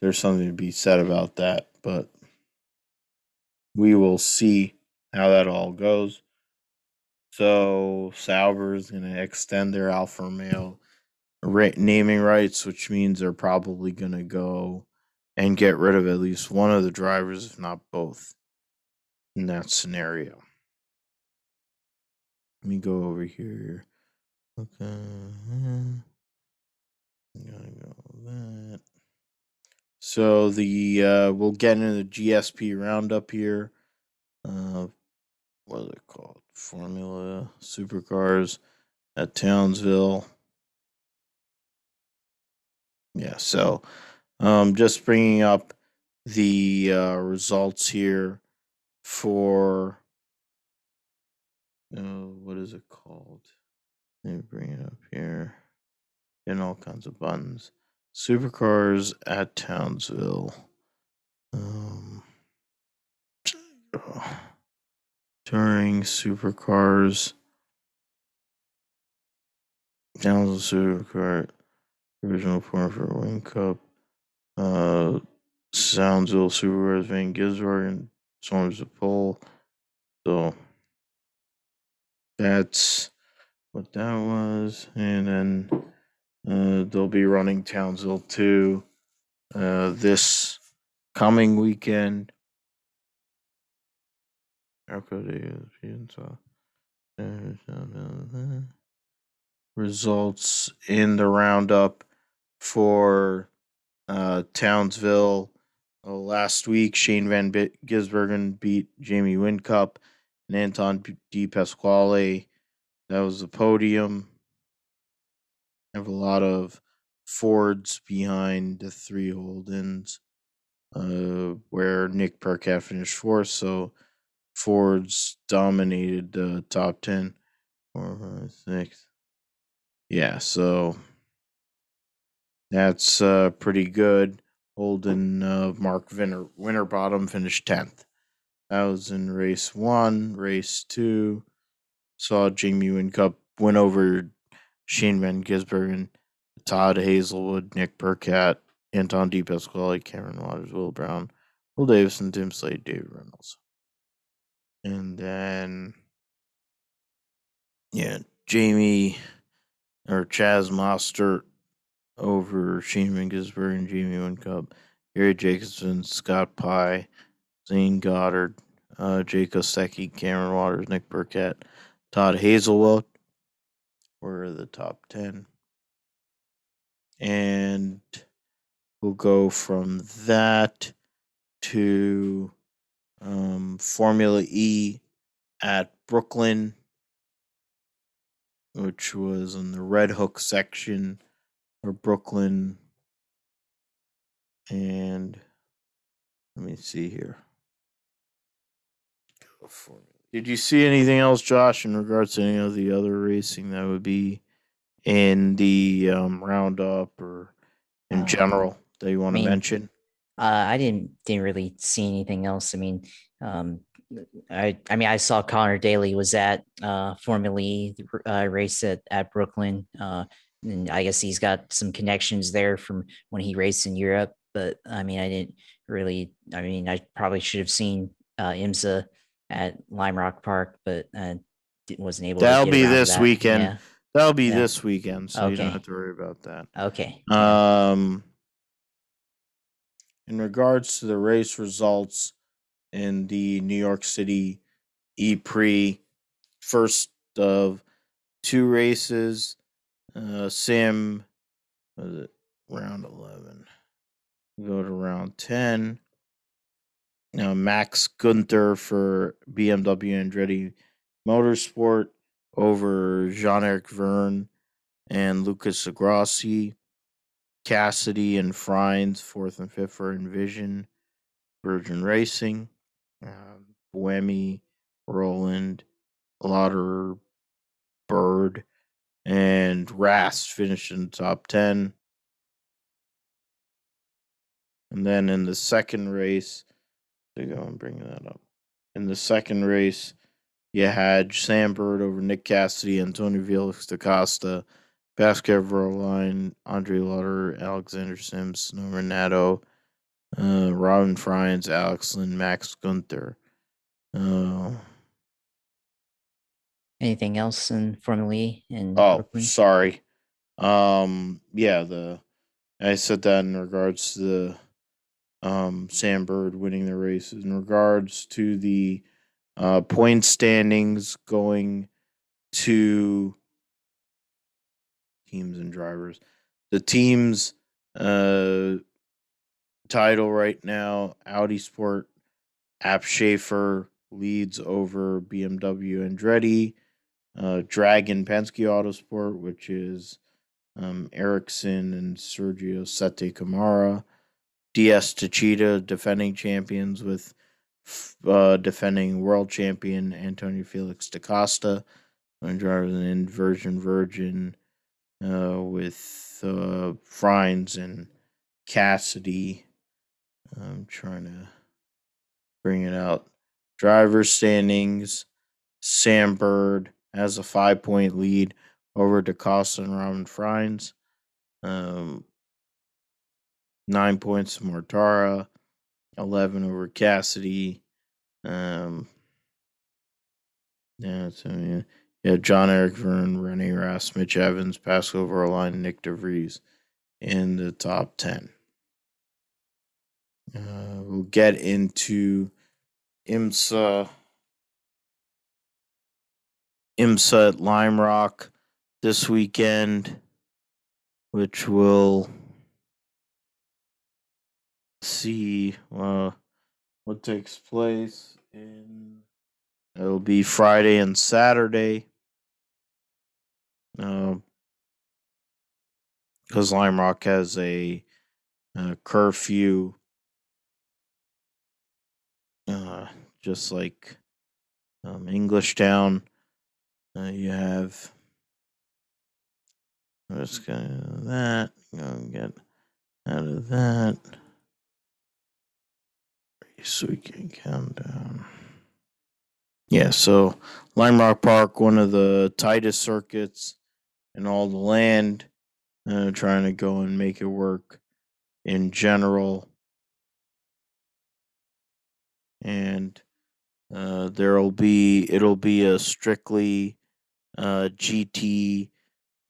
[SPEAKER 1] there's something to be said about that, but we will see how that all goes. So Sauber is going to extend their Alfa Romeo naming rights, which means they're probably going to go and get rid of at least one of the drivers, if not both, in that scenario. Let me go over here. Okay. Gotta go that. So the uh, we'll get into the GSP roundup here. Uh, what is it called? Formula Supercars at Townsville. Yeah, so um, just bringing up the uh, results here for uh, what is it called? Let me bring it up here. In all kinds of buttons. Supercars at Townsville. Um, touring supercars. Townsville Supercar. Original form for Whincup. Uh, Soundsville Supercars Van Gisbergen storms the pole. So that's what that was. And then uh, they'll be running Townsville 2 uh, this coming weekend. Results in the roundup for uh, Townsville. Uh, last week, Shane Van Gisbergen beat Jamie Whincup and Anton De Pasquale. That was the podium. Have a lot of Fords behind the three Holdens, uh, where Nick Percat finished fourth. So Fords dominated the top 10. Four, five, six. Yeah, so that's uh, pretty good. Holden uh, Mark Winter, Winterbottom finished 10th. That was in race one. Race two, saw Jamie Whincup win over Shane Van Gisbergen, Todd Hazelwood, Nick Percat, Anton De Pasquale, Cameron Waters, Will Brown, Will Davison, Tim Slade, David Reynolds. And then, yeah, Jamie or Chaz Mostert over Shane Van Gisbergen Jamie Whincup, Garry Jacobson, Scott Pye, Zane Goddard, uh, Jake Kostecki, Cameron Waters, Nick Percat, Todd Hazelwood were the top 10. And we'll go from that to um, Formula E at Brooklyn, which was in the Red Hook section of Brooklyn. And let me see here. Did you see anything else, Josh, in regards to any of the other racing that would be in the um, roundup or in uh, general that you want I mean, to mention?
[SPEAKER 2] Uh, I didn't didn't really see anything else. I mean, um, I I mean I saw Connor Daly was at uh, Formula E uh, race at at Brooklyn, uh, and I guess he's got some connections there from when he raced in Europe. But I mean, I didn't really. I mean, I probably should have seen uh, IMSA at Lime Rock Park, but uh, wasn't able.
[SPEAKER 1] To that'll be this that. weekend. Yeah. That'll be yeah. this weekend, so okay. you don't have to worry about that.
[SPEAKER 2] Okay.
[SPEAKER 1] Um, in regards to the race results in the New York City E Prix, first of two races, uh, Sim, was it round eleven? Go to round ten. You know, Max Gunther for BMW Andretti Motorsport over Jean Eric Vergne and Lucas di Grassi. Cassidy and Frijns, fourth and fifth for Envision, Virgin Racing, uh, Buemi, Rowland, Lotterer, Bird, and Rast finished in top 10. And then in the second race, to go and bring that up. In the second race, you had Sam Bird over Nick Cassidy, Antonio Felix da Costa, Pascal Wehrlein, Andre Lotterer, Alexander Sims, Norman Nato, uh, Robin Frijns, Alex Lynn, Max Gunther. Uh,
[SPEAKER 2] Anything else in Formula E?
[SPEAKER 1] Oh,
[SPEAKER 2] Brooklyn?
[SPEAKER 1] sorry. Um, yeah, the I said that in regards to the um, Sam Bird winning the race. In regards to the uh, point standings going to teams and drivers, the teams uh, title right now Audi Sport ABT Schaeffler leads over BMW Andretti. Uh, Dragon Penske Autosport, which is um, Ericsson and Sergio Sette Camara. DS Techeetah, defending champions with uh, defending world champion Antonio Felix da Costa. And drivers in Virgin Virgin uh, with uh, Frijns and Cassidy. I'm trying to bring it out. Driver standings. Sam Bird has a five point lead over DaCosta and Robin Frijns. Um, nine points to Mortara, 11 over Cassidy. Um, yeah, so yeah, yeah, Jean Eric Vergne, Rene Rast, Mitch Evans, Pascal Wehrlein, Nyck de Vries in the top 10. Uh, we'll get into IMSA IMSA at Lime Rock this weekend, which will see uh, what takes place in. It'll be Friday and Saturday. Because uh, Lime Rock has a, a curfew, uh, just like um, English Town. Uh, you have. Let's go that. Go get out of that. So we can count down. Yeah, so Lime Rock Park, one of the tightest circuits in all the land. Uh, trying to go and make it work in general. And uh, there'll be it'll be a strictly uh, GT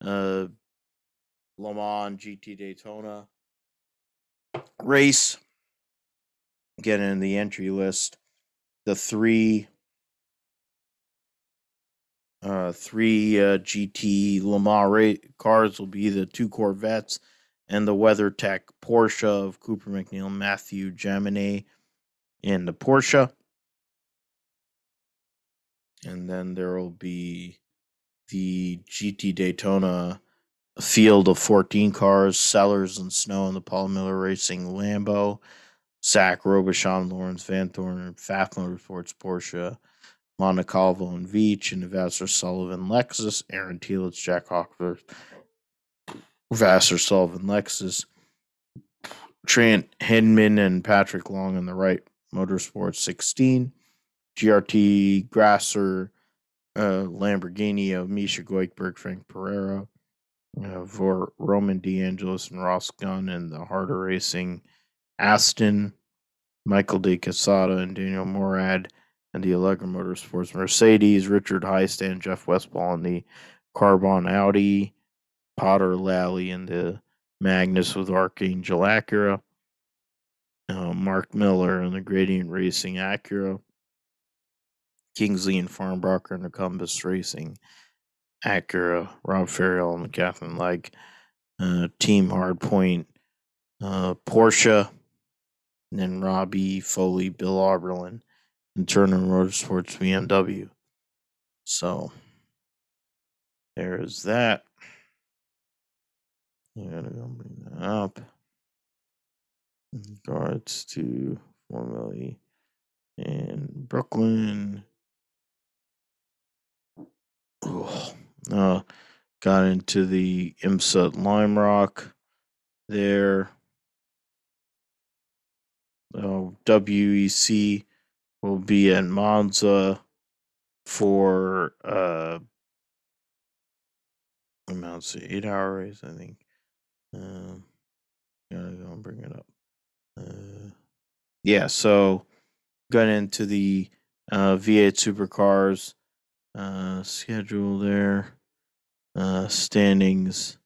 [SPEAKER 1] uh, Le Mans GT Daytona race. Get in the entry list. The three uh, three uh, GT ra- cars will be the two Corvettes and the WeatherTech Porsche of Cooper MacNeil, Mathieu Jaminet in the Porsche. And then there will be the GT Daytona field of 14 cars, Sellers and Snow in the Paul Miller Racing Lambo, Zach Robichon, Laurens Vanthoor, Pfaff Motorsports Porsche, Montecalvo and Veach, and Vasser Sullivan Lexus, Aaron Telitz, Jack Hawksworth, Vasser Sullivan Lexus, Trent Hindman and Patrick Long in the Wright Motorsports 16, GRT Grasser, uh, Lamborghini of Misha Goikhberg, Franck Perera, uh, for Roman DeAngelis and Ross Gunn and the Heart of Racing Aston, Michael de Quesada and Daniel Morad and the Allegra Motorsports. Mercedes, Richard Heistand, Jeff Westphal and the CarBahn Audi, Potter Lally and the Magnus with Archangel Acura, uh, Mark Miller and the Gradient Racing Acura, Kingsley and Farnbacher and the Compass Racing Acura, Rob Ferriol and the Katherine Legge, uh, Team Hardpoint, uh, Porsche, then Robbie Foley, Bill Auberlen, and Turner Motorsports BMW. So there is that. I gotta go bring that up. In regards to Formula E in Brooklyn. Oh, uh, got into the IMSA Lime Rock there. Oh, WEC will be at Monza for uh amounts to eight hour race, I think. Um, gotta go and bring it up. Uh, yeah, so got into the uh, V8 supercars uh, schedule there, uh, standings,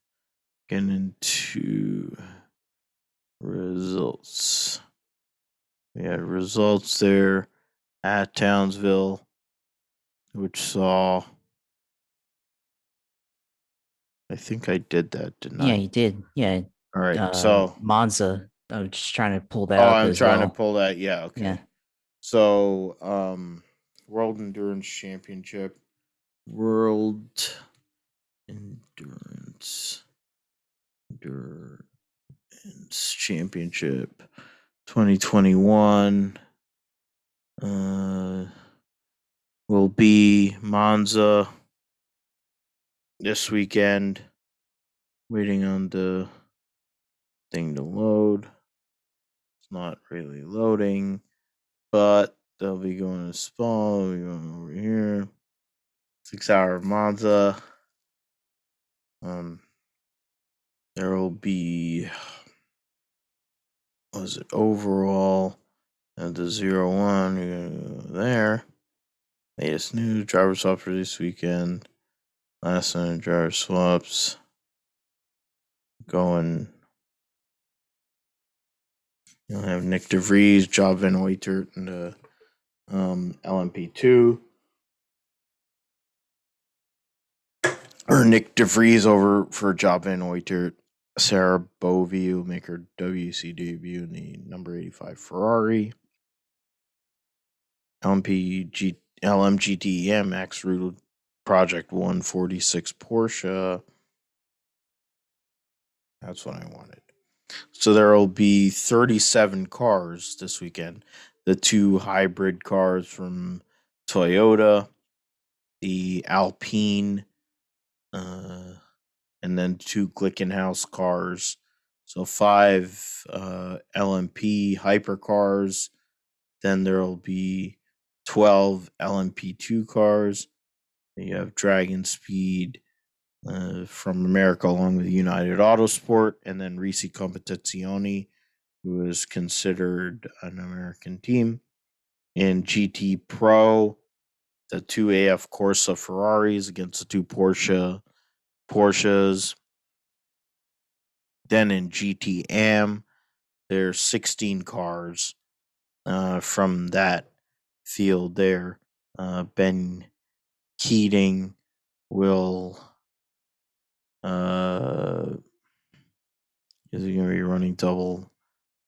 [SPEAKER 1] getting into results. We had results there at Townsville, which saw. I think I did that, didn't I?
[SPEAKER 2] Yeah, you did. Yeah.
[SPEAKER 1] All right.
[SPEAKER 2] uh,
[SPEAKER 1] so,
[SPEAKER 2] Monza. I was just trying to pull that
[SPEAKER 1] oh. I'm trying
[SPEAKER 2] well.
[SPEAKER 1] to pull that. Yeah. Okay.
[SPEAKER 2] Yeah.
[SPEAKER 1] So, um, World Endurance Championship, World Endurance Endurance Championship, 2021. Uh, will be Monza this weekend. Waiting on the thing to load. It's not really loading, but they'll be going to Spa. They'll be going over here. Six hour Monza. Um, there will be, was it overall? And the zero one, go there. Latest news, driver swap for this weekend. Last minute driver swaps. Going. You'll have Nyck de Vries, Job van Uitert, and the um, LMP2. Or Nyck de Vries over for Job van Uitert. Sarah Bovy will make her WC debut in the number 85 Ferrari. LMPG, LMGT Max Rudel Project 146 Porsche. That's what I wanted. So there will be 37 cars this weekend. The two hybrid cars from Toyota, the Alpine, uh, and then two Glickenhaus cars. So five uh, LMP hypercars. Then there will be 12 LMP2 cars. You have DragonSpeed uh, from America, along with United Autosport, and then Risi Competizione, who is considered an American team. In GT Pro, the two AF Corse Ferraris against the two Porsche Porsches. Then in GTM, there's 16 cars uh, from that field there. Uh, ben Keating will uh is he gonna be running double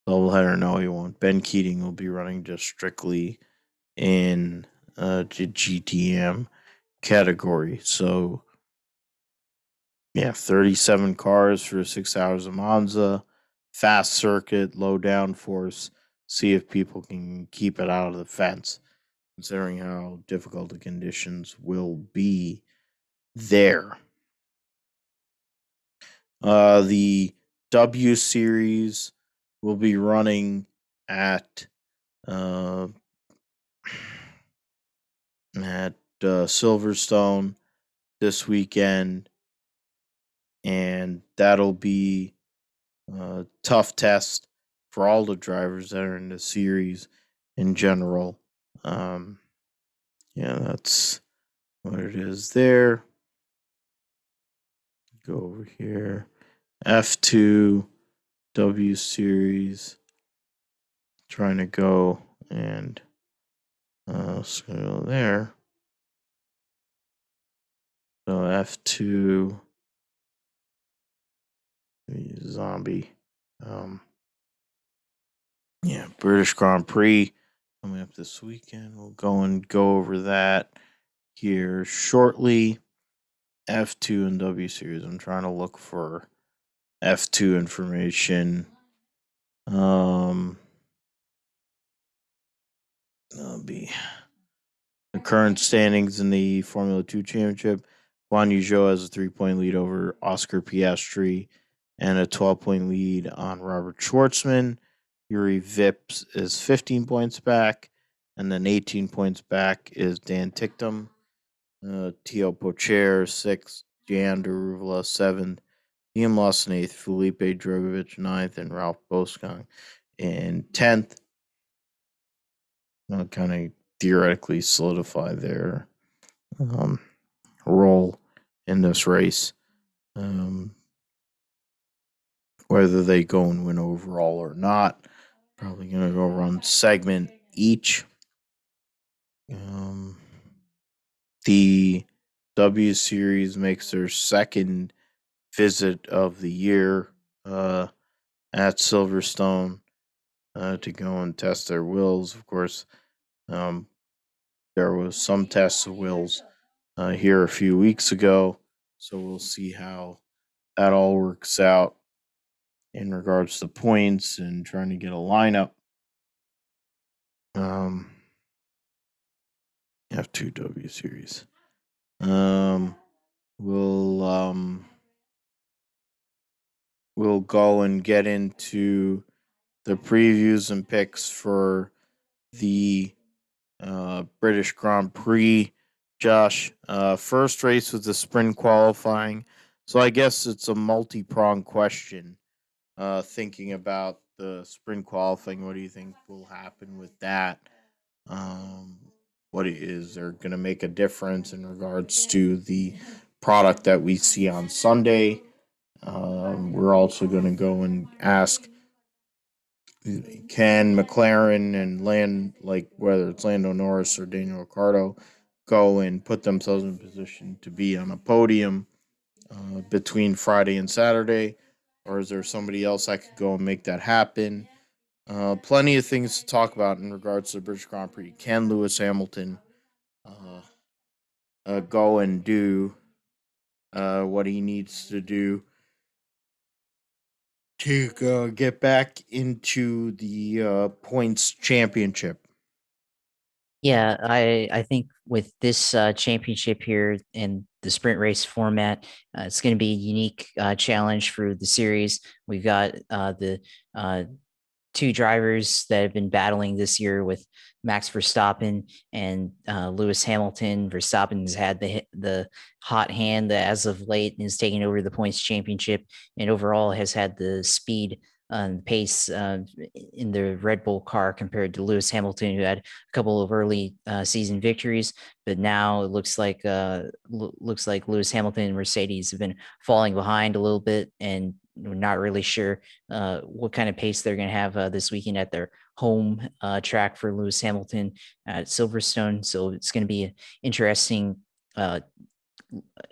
[SPEAKER 1] double header? No, he won't. Ben Keating will be running just strictly in uh the GTM category. So yeah, 37 cars for six hours of Monza, fast circuit, low downforce. See if people can keep it out of the fence, considering how difficult the conditions will be there. Uh, the W series will be running at uh, (sighs) at uh, Silverstone this weekend, and that'll be a tough test for all the drivers that are in the series in general. Um, yeah, that's what it is there. Go over here. F2 W series. Trying to go and uh, let's there. So F2 zombie. Um, Yeah, British Grand Prix coming up this weekend. We'll go and go over that here shortly. F2 and W series. I'm trying to look for F2 information. Um, that'll be the current standings in the Formula Two Championship. Guan Yu has a three point lead over Oscar Piastri and a 12 point lead on Robert Shwartzman. Juri Vips is 15 points back, and then 18 points back is Dan Ticktum. Uh, Teo Pourchaire, sixth. Jehan Daruvala, seventh. Liam Lawson, eighth. Felipe Drugovich, ninth. And Ralph Boschung in 10th. Uh, kind of theoretically solidify their um, role in this race. Um, whether they go and win overall or not, probably going to go run segment each. Um, the W Series makes their second visit of the year uh, at Silverstone uh, to go and test their wills. Of course, um, there was some tests of wills uh, here a few weeks ago, so we'll see how that all works out in regards to points and trying to get a lineup. Um, F2 W series. Um, we'll um, we'll go and get into the previews and picks for the uh, British Grand Prix. Josh, uh, first race was the sprint qualifying, so I guess it's a multi-pronged question. Uh, thinking about the sprint qualifying, what do you think will happen with that? Um, what is there going to make a difference in regards to the product that we see on Sunday? Um, we're also going to go and ask can McLaren and Land, like whether it's Lando Norris or Daniel Ricciardo, go and put themselves in position to be on a podium uh, between Friday and Saturday? Or is there somebody else I could go and make that happen? Uh, plenty of things to talk about in regards to the British Grand Prix. Can Lewis Hamilton uh, uh, go and do uh, what he needs to do to uh, get back into the uh, points championship?
[SPEAKER 2] Yeah, I I think with this uh, championship here and the sprint race format, uh, it's going to be a unique uh, challenge for the series. We've got uh, the uh, two drivers that have been battling this year with Max Verstappen and uh, Lewis Hamilton. Verstappen's had the the hot hand as of late and is taking over the points championship, and overall has had the speed and um, pace uh, in the Red Bull car compared to Lewis Hamilton, who had a couple of early uh, season victories, but now it looks like uh, looks like Lewis Hamilton and Mercedes have been falling behind a little bit, and we're not really sure uh, what kind of pace they're going to have uh, this weekend at their home uh, track for Lewis Hamilton at Silverstone. So it's going to be an interesting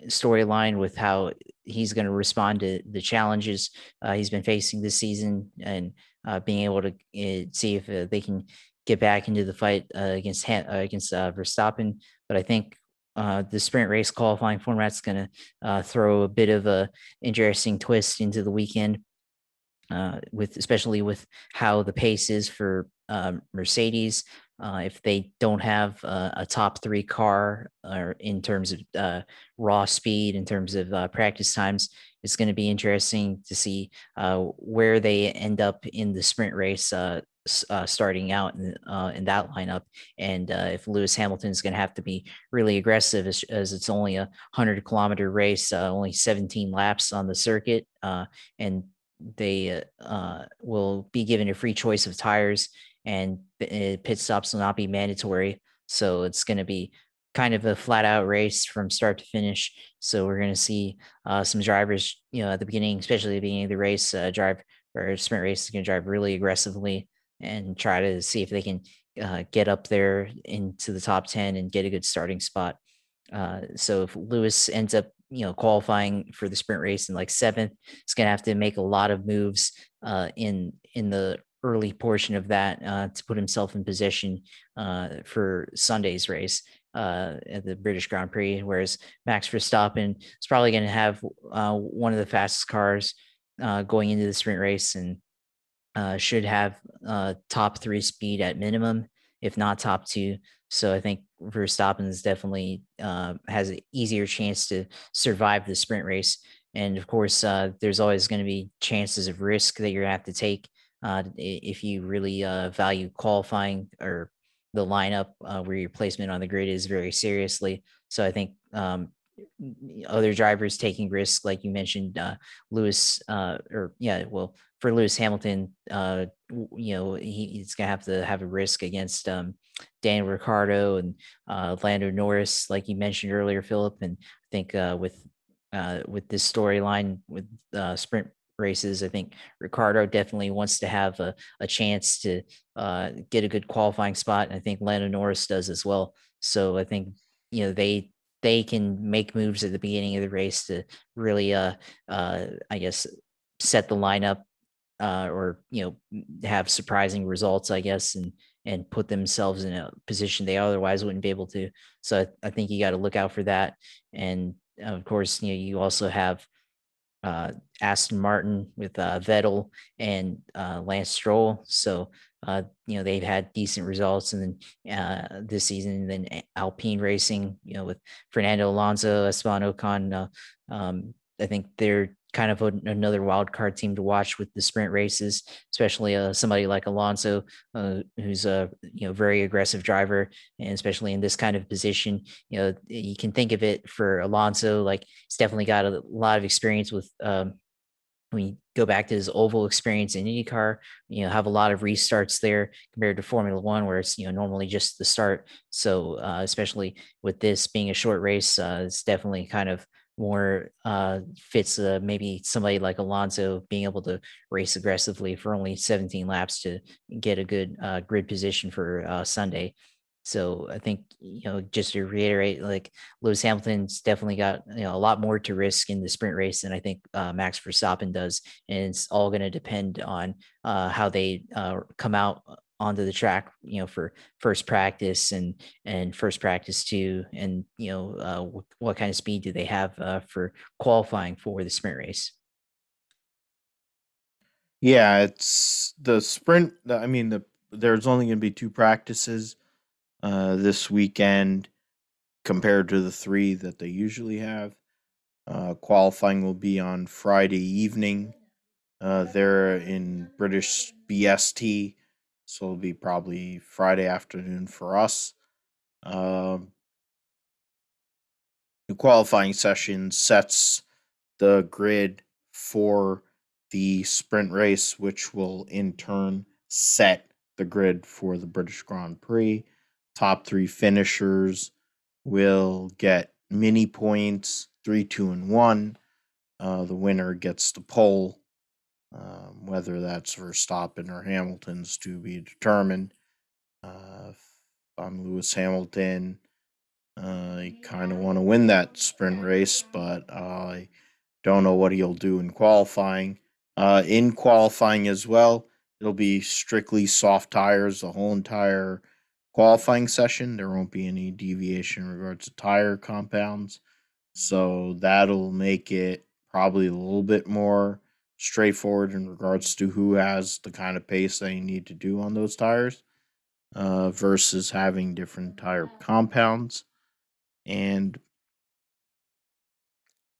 [SPEAKER 2] storyline with how he's going to respond to the challenges uh, he's been facing this season and uh, being able to uh, see if uh, they can get back into the fight uh, against uh, against Verstappen. But I think the sprint race qualifying format is going to throw a bit of a interesting twist into the weekend. with especially with how the pace is for Mercedes, uh, if they don't have a top three car or in terms of uh, raw speed, in terms of uh, practice times, it's going to be interesting to see uh, where they end up in the sprint race uh, starting out in, in that lineup. And if Lewis Hamilton is going to have to be really aggressive as, as it's only a 100 kilometer race, only 17 laps on the circuit. and they will be given a free choice of tires and eh, pit stops will not be mandatory. So it's going to be kind of a flat out race from start to finish. So we're going to see uh, some drivers, you know, at the beginning, especially the beginning of the race, uh, drive or sprint race is going to drive really aggressively and try to see if they can uh, get up there into the top 10 and get a good starting spot. Uh, so if Lewis ends up, you know, qualifying for the sprint race in like seventh, it's going to have to make a lot of moves uh, in in the early portion of that uh, to put himself in position uh, for Sunday's race uh, at the British Grand Prix. Whereas Max Verstappen is probably going to have uh, one of the fastest cars uh, going into the sprint race and uh, should have top three speed at minimum, if not top two. So I think Verstappen is definitely has an easier chance to survive the sprint race. And of course, uh, there's always going to be chances of risk that you're going to have to take uh, if you really uh, value qualifying or the lineup uh, where your placement on the grid is very seriously. So I think um, other drivers taking risks, like you mentioned, uh, Lewis, uh, or yeah, well, for Lewis Hamilton, uh, you know, he, he's gonna have to have a risk against um, Dan Ricciardo and uh, Lando Norris, like you mentioned earlier, Philip. And I think uh, with uh, with this storyline with uh, sprint races, I think Ricciardo definitely wants to have a, a chance to uh, get a good qualifying spot. And I think Lando Norris does as well. So I think you know they they can make moves at the beginning of the race to really, uh, uh, I guess, set the lineup uh, or you know have surprising results, I guess, and and put themselves in a position they otherwise wouldn't be able to. So I, I think you got to look out for that. And of course, you know, you also have uh, Aston Martin with uh, Vettel and uh, Lance Stroll. So uh, you know they've had decent results, and then uh, this season, then Alpine Racing, you know, with Fernando Alonso, Esteban Ocon. Uh, um, I think they're kind of a, another wild card team to watch with the sprint races, especially uh, somebody like Alonso, uh, who's a you know very aggressive driver, and especially in this kind of position, you know you can think of it for Alonso like he's definitely got a lot of experience with. Um, when you go back to his oval experience in IndyCar, you know, have a lot of restarts there compared to Formula One, where it's you know normally just the start. So uh, especially with this being a short race, uh, it's definitely kind of more uh, fits uh, maybe somebody like Alonso being able to race aggressively for only 17 laps to get a good uh, grid position for uh, Sunday. So I think you know just to reiterate, like Lewis Hamilton's definitely got you know a lot more to risk in the sprint race than I think uh, Max Verstappen does, and it's all going to depend on uh, how they come out onto the track, you know, for first practice and and first practice two, and you know, uh, what, what kind of speed do they have uh, for qualifying for the sprint race?
[SPEAKER 1] Yeah, it's the sprint. I mean, the there's only going to be two practices uh, this weekend compared to the three that they usually have. Uh, qualifying will be on Friday evening. Uh, they're in British BST, so it'll be probably Friday afternoon for us. Um, the qualifying session sets the grid for the sprint race, which will in turn set the grid for the British Grand Prix. Top three finishers will get mini points three, two, and one. Uh, the winner gets the pole um, whether that's Verstappen or Hamilton's to be determined. Uh, I'm Lewis Hamilton, uh, I kind of want to win that sprint race, but I don't know what he'll do in qualifying. Uh, in qualifying as well, it'll be strictly soft tires the whole entire qualifying session. There won't be any deviation in regards to tire compounds. So that'll make it probably a little bit more straightforward in regards to who has the kind of pace they need to do on those tires uh, versus having different tire compounds. And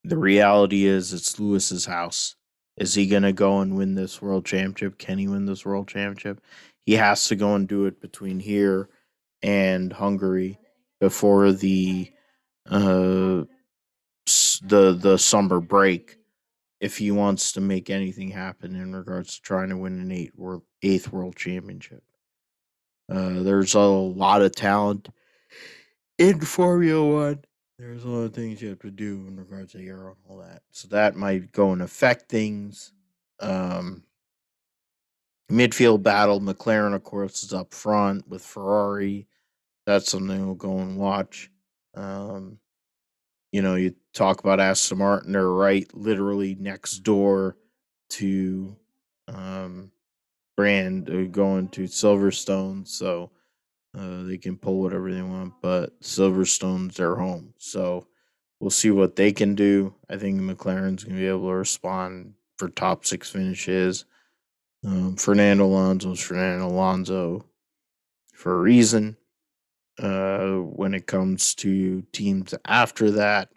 [SPEAKER 1] the reality is, it's Lewis's house. Is he going to go and win this world championship? Can he win this world championship? He has to go and do it between here and Hungary before the uh, the the summer break if he wants to make anything happen in regards to trying to win an eight world, eighth world championship. Uh, there's a lot of talent in Formula One. There's a lot of things you have to do in regards to aero and all that. So that might go and affect things. Um, midfield battle, McLaren, of course, is up front with Ferrari. That's something we'll go and watch. Um, you know, you talk about Aston Martin, they're right literally next door to um, brand going to Silverstone, so uh, they can pull whatever they want. But Silverstone's their home, so we'll see what they can do. I think McLaren's gonna be able to respond for top six finishes. Um, Fernando Alonso's Fernando Alonso for a reason. Uh, when it comes to teams after that,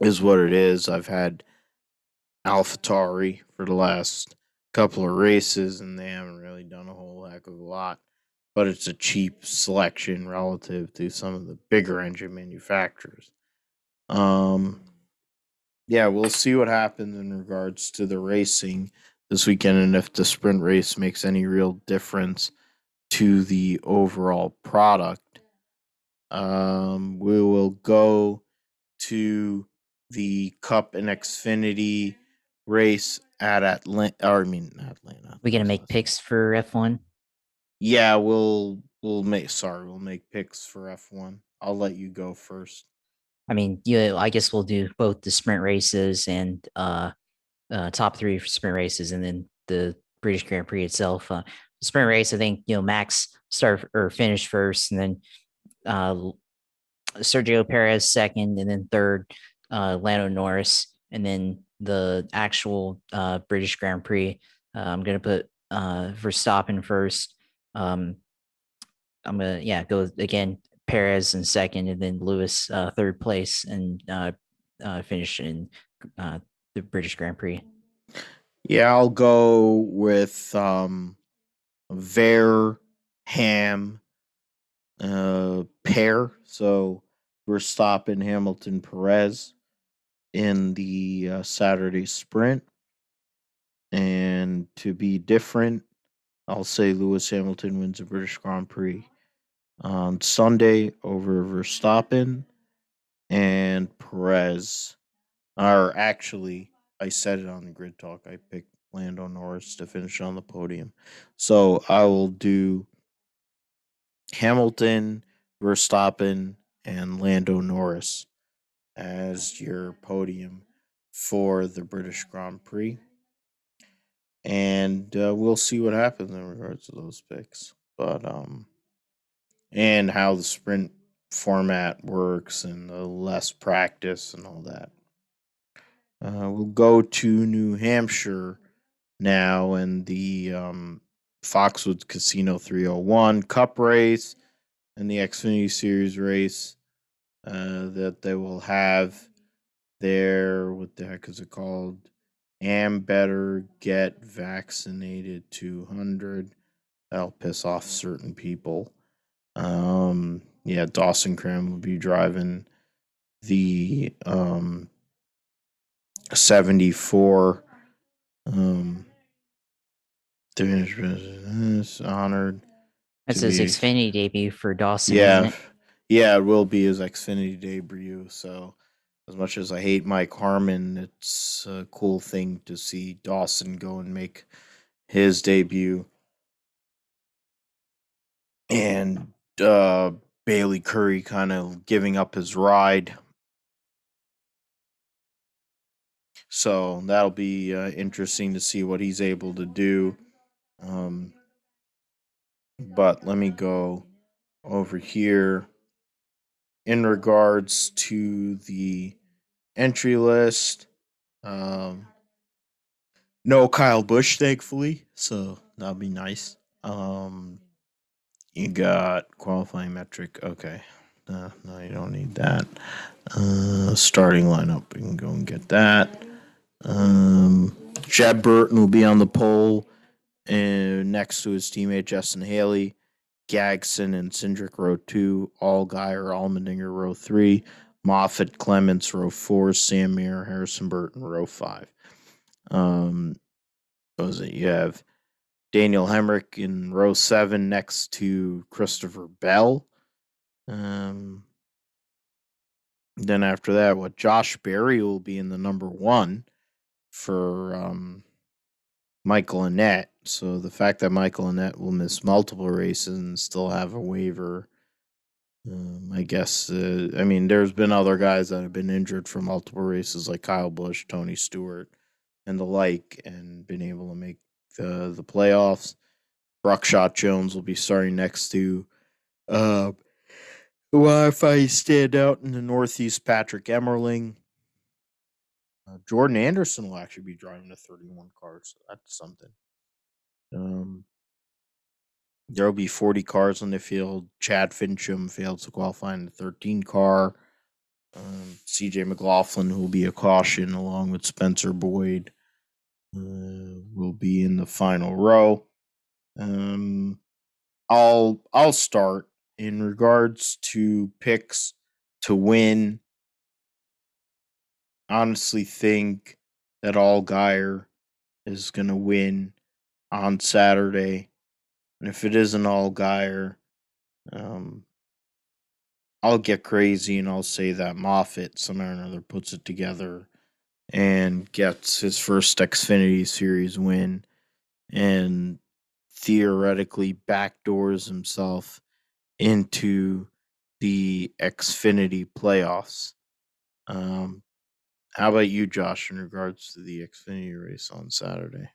[SPEAKER 1] is what it is. I've had AlphaTauri for the last couple of races, and they haven't really done a whole heck of a lot. But it's a cheap selection relative to some of the bigger engine manufacturers. Um, yeah, we'll see what happens in regards to the racing this weekend, and if the sprint race makes any real difference to the overall product. Um, we will go to the Cup and Xfinity race at Atlanta. Or I mean, Atlanta.
[SPEAKER 2] We gonna make picks for F one.
[SPEAKER 1] Yeah, we'll we'll make. Sorry, we'll make picks for F one. I'll let you go first.
[SPEAKER 2] I mean, yeah, I guess we'll do both the sprint races and uh, uh top three sprint races, and then the British Grand Prix itself. Uh, sprint race, I think you know Max start or finish first, and then uh, Sergio Perez second, and then third uh, Lando Norris, and then the actual uh, British Grand Prix. Uh, I'm gonna put uh, Verstappen first. Um, I'm gonna yeah go again Perez in second, and then Lewis uh, third place, and uh, uh, finish in uh, the British Grand Prix.
[SPEAKER 1] Yeah, I'll go with um, Ver Ham uh, pair. So Verstappen, Hamilton, Perez in the uh, Saturday sprint. And to be different, I'll say Lewis Hamilton wins the British Grand Prix on Sunday over Verstappen and Perez. Or actually, I said it on the grid talk. I picked Lando Norris to finish on the podium. So I will do Hamilton, Verstappen, and Lando Norris as your podium for the British Grand Prix. And uh, we'll see what happens in regards to those picks. But, um, and how the sprint format works and the less practice and all that. Uh, we'll go to New Hampshire now and the um, Foxwoods Casino 301 Cup race and the Xfinity Series race uh, that they will have there. What the heck is it called? Am better get vaccinated 200. That'll piss off certain people. Um, yeah, Dawson Cram will be driving the um, 74. Um, is honored.
[SPEAKER 2] That's his
[SPEAKER 1] be-
[SPEAKER 2] Xfinity debut for Dawson.
[SPEAKER 1] Yeah,
[SPEAKER 2] it?
[SPEAKER 1] yeah, it will be his Xfinity debut. So, as much as I hate Mike Harmon, it's a cool thing to see Dawson go and make his debut. And uh, Bayley Currey kind of giving up his ride. So that'll be uh, interesting to see what he's able to do. Um, but let me go over here in regards to the entry list. Um, no Kyle Busch, thankfully, so that'll be nice. Um, you got qualifying metric. Okay, no, no, you don't need that. Uh, starting lineup, we can go and get that. Um, Jeb Burton will be on the pole, and next to his teammate Justin Haley. Gragson and Cindric row two, Allgaier, Allmendinger row three, Moffitt, Clements row four, Sam Harrison Burton row five. Um, was it? You have Daniel Hemric in row seven next to Christopher Bell. Um, then after that, what Josh Berry will be in the number one for um, Michael Annett. So the fact that Michael Annett will miss multiple races and still have a waiver, um, I guess. Uh, I mean, there's been other guys that have been injured for multiple races, like Kyle Busch, Tony Stewart, and the like, and been able to make the the playoffs. Buckshot Jones will be starting next to uh, who I find standout in the Northeast, Patrick Emerling. Uh, Jordan Anderson will actually be driving the 31 car, so that's something. Um, there will be 40 cars on the field. Chad Finchum failed to qualify in the 13 car. Um, CJ McLaughlin, who will be a caution, along with Spencer Boyd, uh, will be in the final row. Um, I'll I'll start in regards to picks to win. Honestly, think that Allgaier is going to win on Saturday. And if it isn't Allgaier, um, I'll get crazy and I'll say that Moffitt somehow or another puts it together and gets his first Xfinity Series win and theoretically backdoors himself into the Xfinity playoffs. Um, how about you, Josh, in regards to the Xfinity race on Saturday?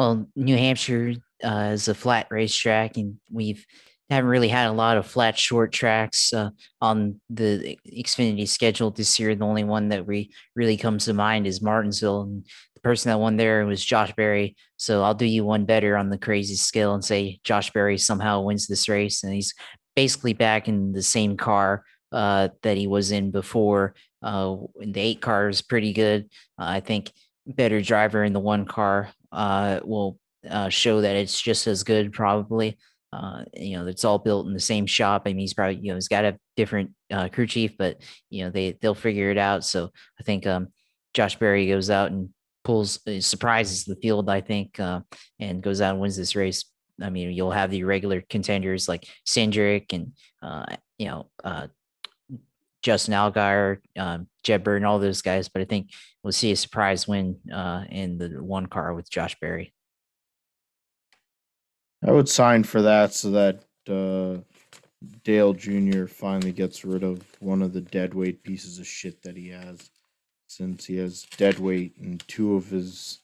[SPEAKER 2] Well, New Hampshire uh, is a flat racetrack, and we've haven't really had a lot of flat short tracks uh, on the Xfinity schedule this year. The only one that we really comes to mind is Martinsville, and the person that won there was Josh Berry. So I'll do you one better on the crazy scale and say Josh Berry somehow wins this race, and he's basically back in the same car uh, that he was in before. Uh, the eight car is pretty good. Uh, I think better driver in the one car uh, will uh, show that it's just as good, probably. Uh, you know, it's all built in the same shop. I mean, he's probably, you know, he's got a different uh, crew chief, but you know, they they'll figure it out. So I think um, Josh Berry goes out and pulls uh, surprises the field. I think uh, and goes out and wins this race. I mean, you'll have the regular contenders like Cindric and uh, you know uh, Justin Allgaier, um, Jeb Burton, all those guys. But I think we'll see a surprise win uh, in the one car with Josh Berry.
[SPEAKER 1] I would sign for that so that uh, Dale Jr. finally gets rid of one of the dead weight pieces of shit that he has, since he has dead weight in two of his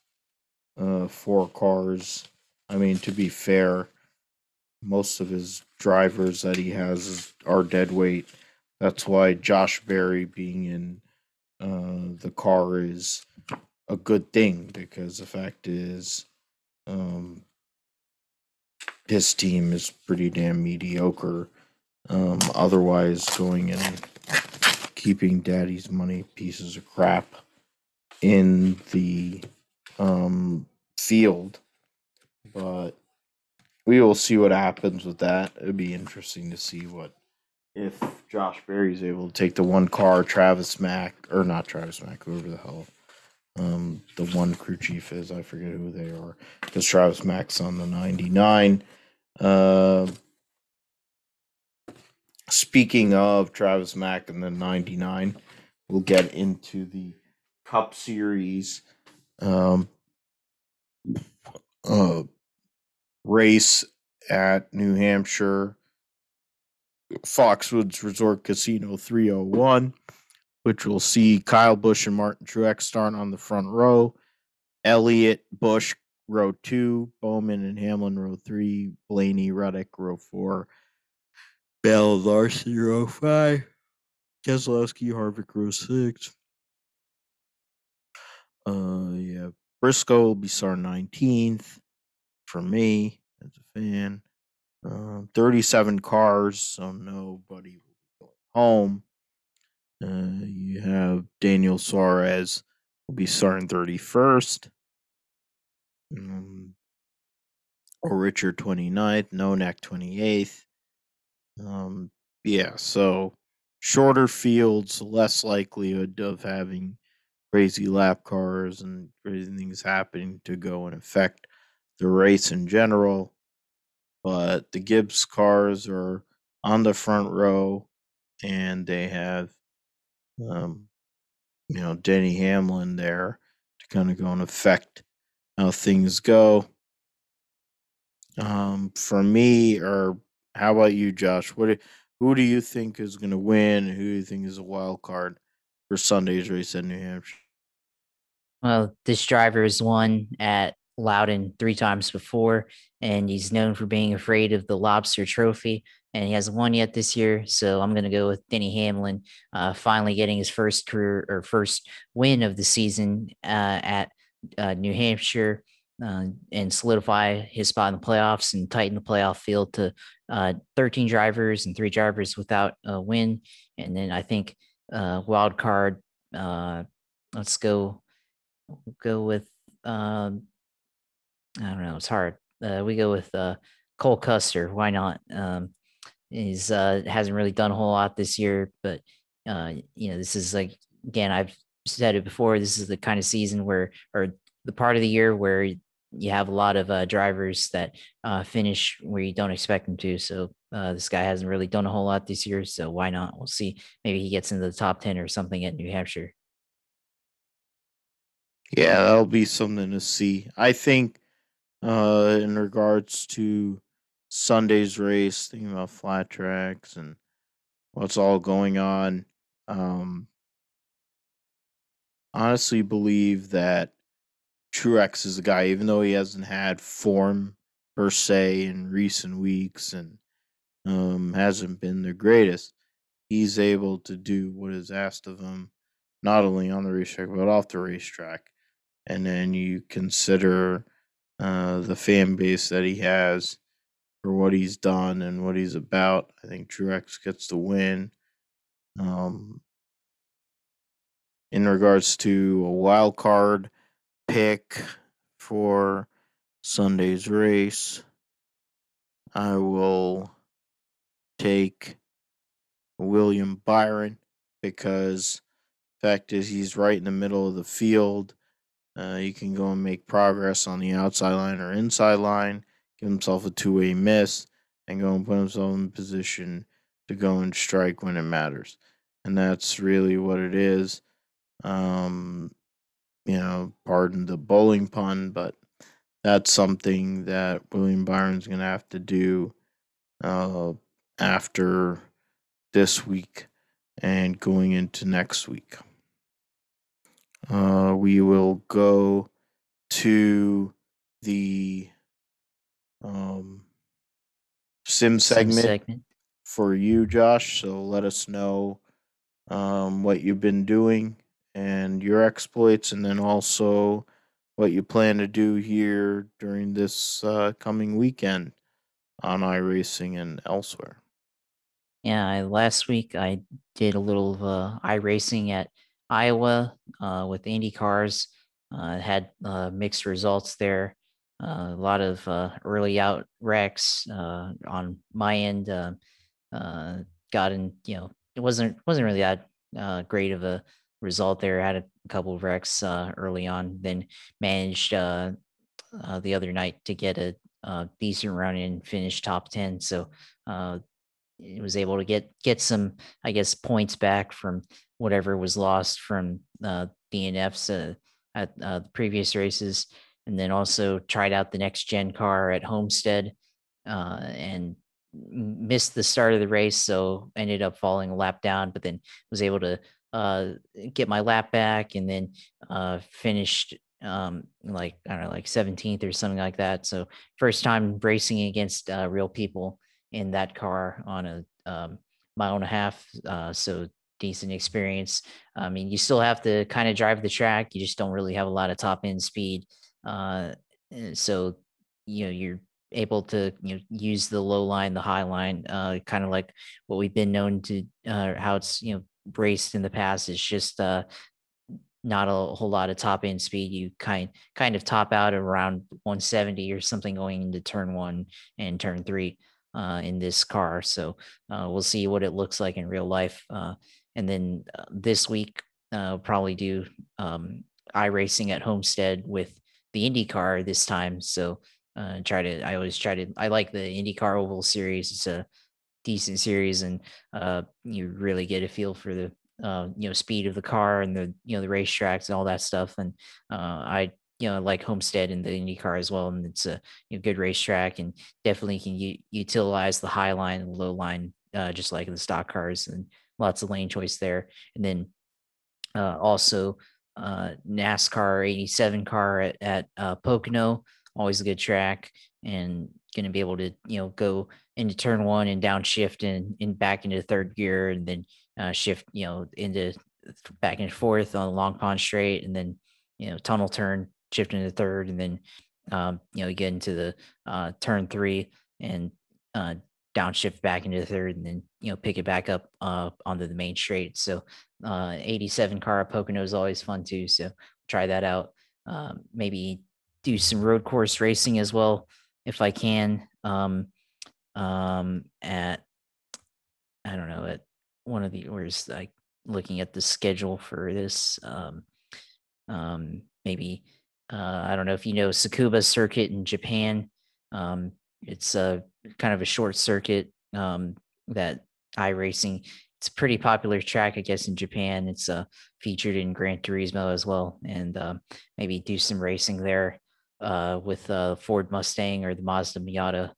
[SPEAKER 1] uh, four cars. I mean, to be fair, most of his drivers that he has are dead weight. That's why Josh Berry being in uh, the car is a good thing because the fact is, um, his team is pretty damn mediocre. Um, otherwise, going and keeping daddy's money pieces of crap in the um, field. But we will see what happens with that. It'd be interesting to see what if Josh Berry's able to take the one car, Travis Mack, or not Travis Mack, whoever the hell um, the one crew chief is. I forget who they are because Travis Mack's on the 99. Uh, speaking of Travis Mack and the 99, we'll get into the Cup Series um, uh, race at New Hampshire. Foxwoods Resort Casino 301, which will see Kyle Busch and Martin Truex start on the front row. Elliott, Busch, row two, Bowman and Hamlin, row three, Blaney, Reddick, row four, Bell, Larson, row five, Keselowski, Harvick, row six. Uh, yeah, Briscoe will be starting 19th for me as a fan. Um, 37 cars, so nobody will be going home. Uh, you have Daniel Suarez will be starting 31st. Um, or Richard 29th, Nonak 28th. Um, yeah, so shorter fields, less likelihood of having crazy lap cars and crazy things happening to go and affect the race in general but the Gibbs cars are on the front row and they have um, you know Denny Hamlin there to kind of go and affect how things go. Um, for me, or how about you, Josh? What who do you think is going to win? Who do you think is a wild card for Sunday's race at New Hampshire?
[SPEAKER 2] Well, this driver has won at Loudon three times before, and he's known for being afraid of the lobster trophy. And he hasn't won yet this year, so I'm going to go with Denny Hamlin, uh, finally getting his first career or first win of the season uh, at uh, New Hampshire. Uh, and solidify his spot in the playoffs and tighten the playoff field to uh, 13 drivers and three drivers without a win. And then I think uh, wild card. Uh, let's go. Go with. Um, I don't know. It's hard. Uh, we go with uh, Cole Custer. Why not? Um, he's uh, hasn't really done a whole lot this year, but uh, you know, this is like again, I've said it before. This is the kind of season where, or the part of the year where you have a lot of uh, drivers that uh, finish where you don't expect them to. So uh, this guy hasn't really done a whole lot this year, so why not? We'll see. Maybe he gets into the top ten or something at New Hampshire.
[SPEAKER 1] Yeah, that'll be something to see. I think uh, in regards to Sunday's race, thinking about flat tracks and what's all going on, um, honestly believe that Truex is a guy, even though he hasn't had form per se in recent weeks and um, hasn't been the greatest, he's able to do what is asked of him, not only on the racetrack but off the racetrack. And then you consider uh, the fan base that he has for what he's done and what he's about. I think Truex gets the win. Um, in regards to a wild card pick for Sunday's race, I will take William Byron because fact is he's right in the middle of the field. Uh, he can go and make progress on the outside line or inside line, give himself a two way miss, and go and put himself in position to go and strike when it matters. And that's really what it is. Um, you know, pardon the bowling pun, but that's something that William Byron's going to have to do uh, after this week and going into next week. Uh, we will go to the um, sim, segment, sim segment for you, Josh. So let us know um, what you've been doing and your exploits, and then also what you plan to do here during this uh, coming weekend on iRacing and elsewhere.
[SPEAKER 2] Yeah, I, last week I did a little of uh, iRacing at Iowa uh, with Indy cars. Uh, had uh, mixed results there. A lot of early out wrecks on my end. Got in, you know, it wasn't wasn't really that great of a result there. Had a couple of wrecks early on, then managed uh, the other night to get a, a decent run and finish top ten. So uh, it was able to get get some, I guess, points back from whatever was lost from uh, DNFs uh, at uh, the previous races, and then also tried out the next gen car at Homestead uh, and missed the start of the race, so ended up falling a lap down, but then was able to uh, get my lap back and then uh, finished um like i don't know like 17th or something like that. So first time racing against real people in that car on a um, mile and a half so decent experience i mean you still have to kind of drive the track you just don't really have a lot of top end speed uh, so you know you're able to you know use the low line the high line uh, kind of like what we've been known to uh, how it's you know raced in the past It's just uh, not a whole lot of top end speed. You kind kind of top out around 170 or something going into turn one and turn three uh, in this car. So uh, we'll see what it looks like in real life. Uh, and then uh, this week, uh, probably do um, racing at Homestead with the Indy car this time. So uh, try to, I always try to, I like the IndyCar Oval Series. It's a decent series, and uh, you really get a feel for the uh, you know speed of the car and the you know the racetracks and all that stuff. And uh, I you know like Homestead and the IndyCar as well, and it's a you know, good racetrack and definitely can u- utilize the high line and low line uh, just like the stock cars and lots of lane choice there. And then uh, also uh, NASCAR 87 car at, at uh, Pocono, always a good track, and going to be able to you know go into turn one and downshift and, and back into third gear, and then uh, shift you know into back and forth on Long Pond Straight, and then you know tunnel turn, shift into third, and then um, you know get into the uh, turn three and uh, downshift back into the third, and then you know pick it back up uh, onto the main straight. So uh, 87 car at Pocono is always fun too. So try that out. Um, maybe do some road course racing as well if I can. Um, um, at I don't know at one of the where's like looking at the schedule for this. Um, um, maybe uh, I don't know if you know Tsukuba Circuit in Japan. It's a kind of a short circuit um, that iRacing. It's a pretty popular track, I guess, in Japan. It's uh, featured in Gran Turismo as well, and uh, maybe do some racing there uh, with uh, Ford Mustang or the Mazda Miata.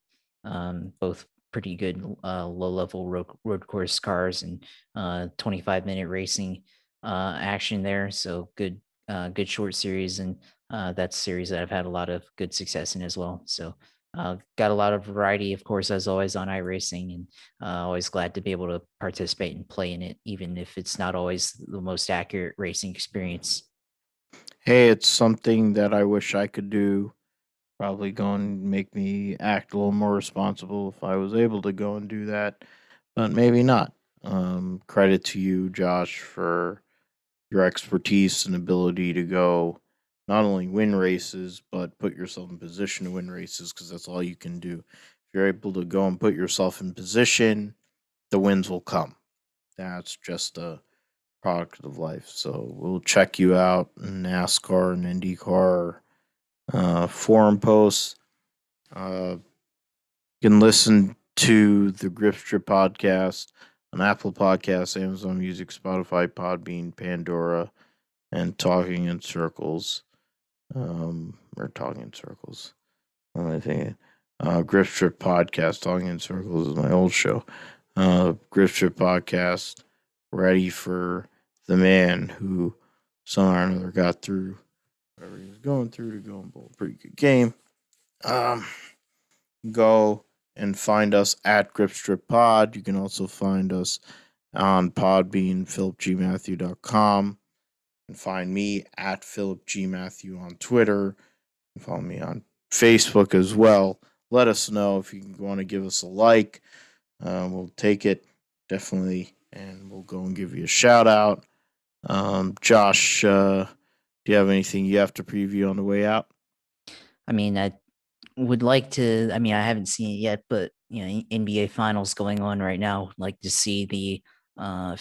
[SPEAKER 2] Um, both pretty good uh, low level road, road course cars and uh, 25 minute racing uh, action there. So good, uh, good short series. And uh, that's a series that I've had a lot of good success in as well. So uh, got a lot of variety, of course, as always on iRacing, and uh, always glad to be able to participate and play in it, even if it's not always the most accurate racing experience.
[SPEAKER 1] Hey, it's something that I wish I could do. Probably going to make me act a little more responsible if I was able to go and do that, but maybe not. Um, credit to you, Josh, for your expertise and ability to go not only win races, but put yourself in position to win races because that's all you can do. If you're able to go and put yourself in position, the wins will come. That's just a product of life. So we'll check you out in NASCAR and IndyCar uh, forum posts. Uh, you can listen to the Grip Strip podcast on Apple Podcasts, Amazon Music, Spotify, Podbean, Pandora, and Talking in Circles um, or talking in circles. I thinking? Uh, Grip Strip podcast, talking in circles is my old show. Uh, Grip Strip podcast, ready for the man who somehow or another got through whatever he was going through to go and bowl a pretty good game. Um, go and find us at Grip Strip Pod. You can also find us on Podbean, philipgmatthew.com can find me at Philip G. Matthew on Twitter. and follow me on Facebook as well. Let us know if you want to give us a like. Uh, we'll take it definitely, and we'll go and give you a shout out. Um, Josh, uh, do you have anything you have to preview on the way out?
[SPEAKER 2] I mean, I would like to. I mean, I haven't seen it yet, but you know, NBA Finals going on right now. Like to see the uh,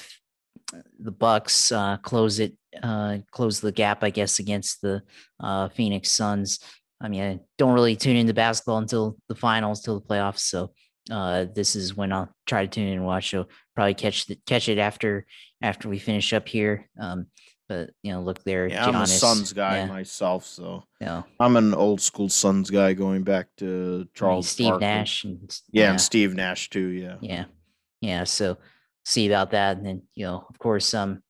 [SPEAKER 2] the Bucks uh, close it, uh, close the gap, I guess, against the uh, Phoenix Suns. I mean, I don't really tune into basketball until the finals, till the playoffs. So uh, this is when I'll try to tune in and watch. So probably catch the, catch it after after we finish up here. Um, but you know, look there.
[SPEAKER 1] Yeah, Giannis, I'm a Suns guy yeah. myself, so yeah, I'm an old school Suns guy going back to Charles I mean,
[SPEAKER 2] Steve Barkley. Nash, and,
[SPEAKER 1] yeah, yeah, and Steve Nash too. Yeah,
[SPEAKER 2] yeah, yeah. So see about that. And then, you know, of course, um,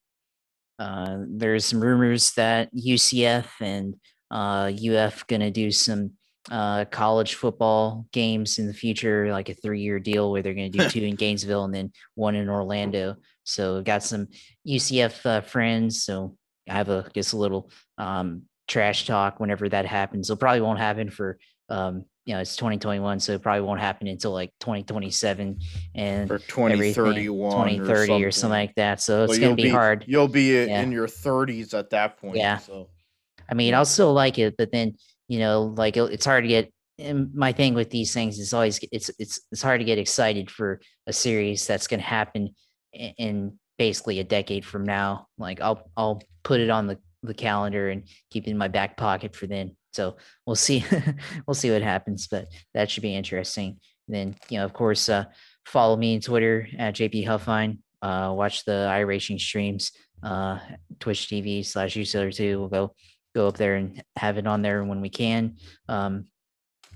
[SPEAKER 2] uh, there's some rumors that UCF and uh, UF going to do some uh, college football games in the future, like a three year deal where they're going to do (laughs) two in Gainesville and then one in Orlando. So got some UCF uh, friends. So I have a guess a little um, trash talk whenever that happens. It probably won't happen for um, you know, it's 2021, so it probably won't happen until like 2027 and
[SPEAKER 1] or 2031
[SPEAKER 2] 2030 or something. or something, like that. So it's gonna be,
[SPEAKER 1] be,
[SPEAKER 2] hard.
[SPEAKER 1] You'll be yeah. in your 30s at that point.
[SPEAKER 2] Yeah.
[SPEAKER 1] So
[SPEAKER 2] I mean, I'll still like it, but then you know, like it's hard to get. And my thing with these things is always it's it's it's hard to get excited for a series that's gonna happen in, in basically a decade from now. Like I'll I'll put it on the the calendar and keep it in my back pocket for then. So we'll see, (laughs) we'll see what happens, but that should be interesting. And then, you know, of course, uh, follow me on Twitter at JP Huffine. Uh, watch the iRacing streams, uh, Twitch TV slash UCLR2. We'll go go up there and have it on there when we can. Um,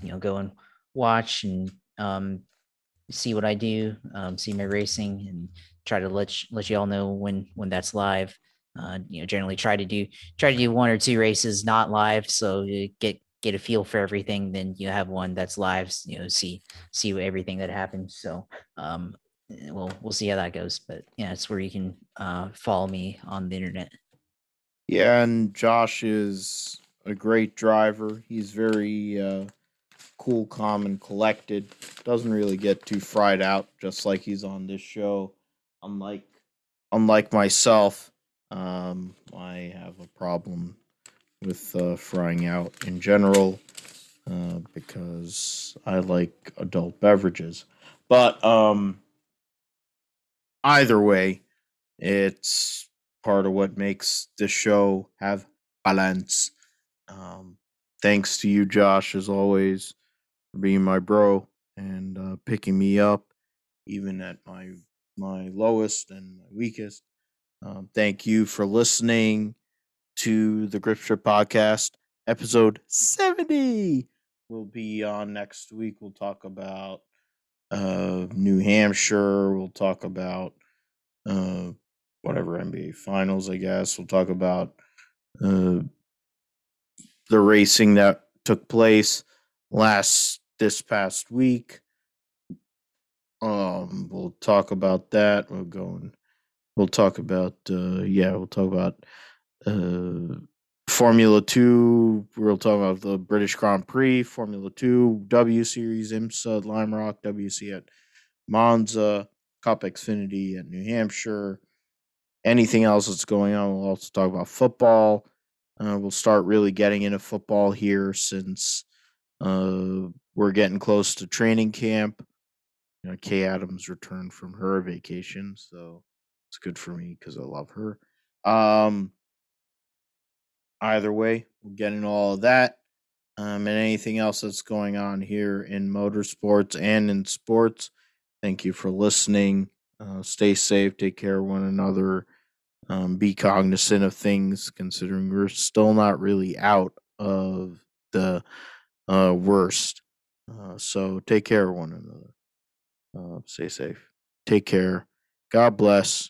[SPEAKER 2] you know, go and watch and um, see what I do, um, see my racing, and try to let let you all know when when that's live. Uh, you know, generally try to do try to do one or two races not live, so you get get a feel for everything. Then you have one that's live, you know, see see everything that happens. So um, we'll we'll see how that goes. But yeah, it's where you can uh, follow me on the internet.
[SPEAKER 1] Yeah, and Josh is a great driver. He's very uh, cool, calm, and collected. Doesn't really get too fried out, just like he's on this show. Unlike unlike myself, um, I have a problem with uh, frying out in general uh, because I like adult beverages. But um, either way, it's part of what makes the show have balance. Um, thanks to you, Josh, as always, for being my bro and uh, picking me up, even at my my lowest and my weakest. Um, thank you for listening to the Grip Strip Podcast, episode 70. We'll be on next week. We'll talk about uh, New Hampshire. We'll talk about uh, whatever NBA Finals, I guess. We'll talk about uh, the racing that took place last this past week. Um, we'll talk about that. We'll go and we'll talk about uh, yeah, we'll talk about uh, Formula Two. We'll talk about the British Grand Prix, Formula Two, W Series, IMSA, Lime Rock, WEC at Monza, Cup Xfinity at New Hampshire. Anything else that's going on, we'll also talk about football. Uh, we'll start really getting into football here since uh, we're getting close to training camp. You know, Kay Adams returned from her vacation, so it's good for me because I love her. Um, either way, we'll get into all of that um, and anything else that's going on here in motorsports and in sports. Thank you for listening. Uh, stay safe, take care of one another, um, be cognizant of things, considering we're still not really out of the uh, worst. Uh, so take care of one another. Uh, stay safe. Take care. God bless.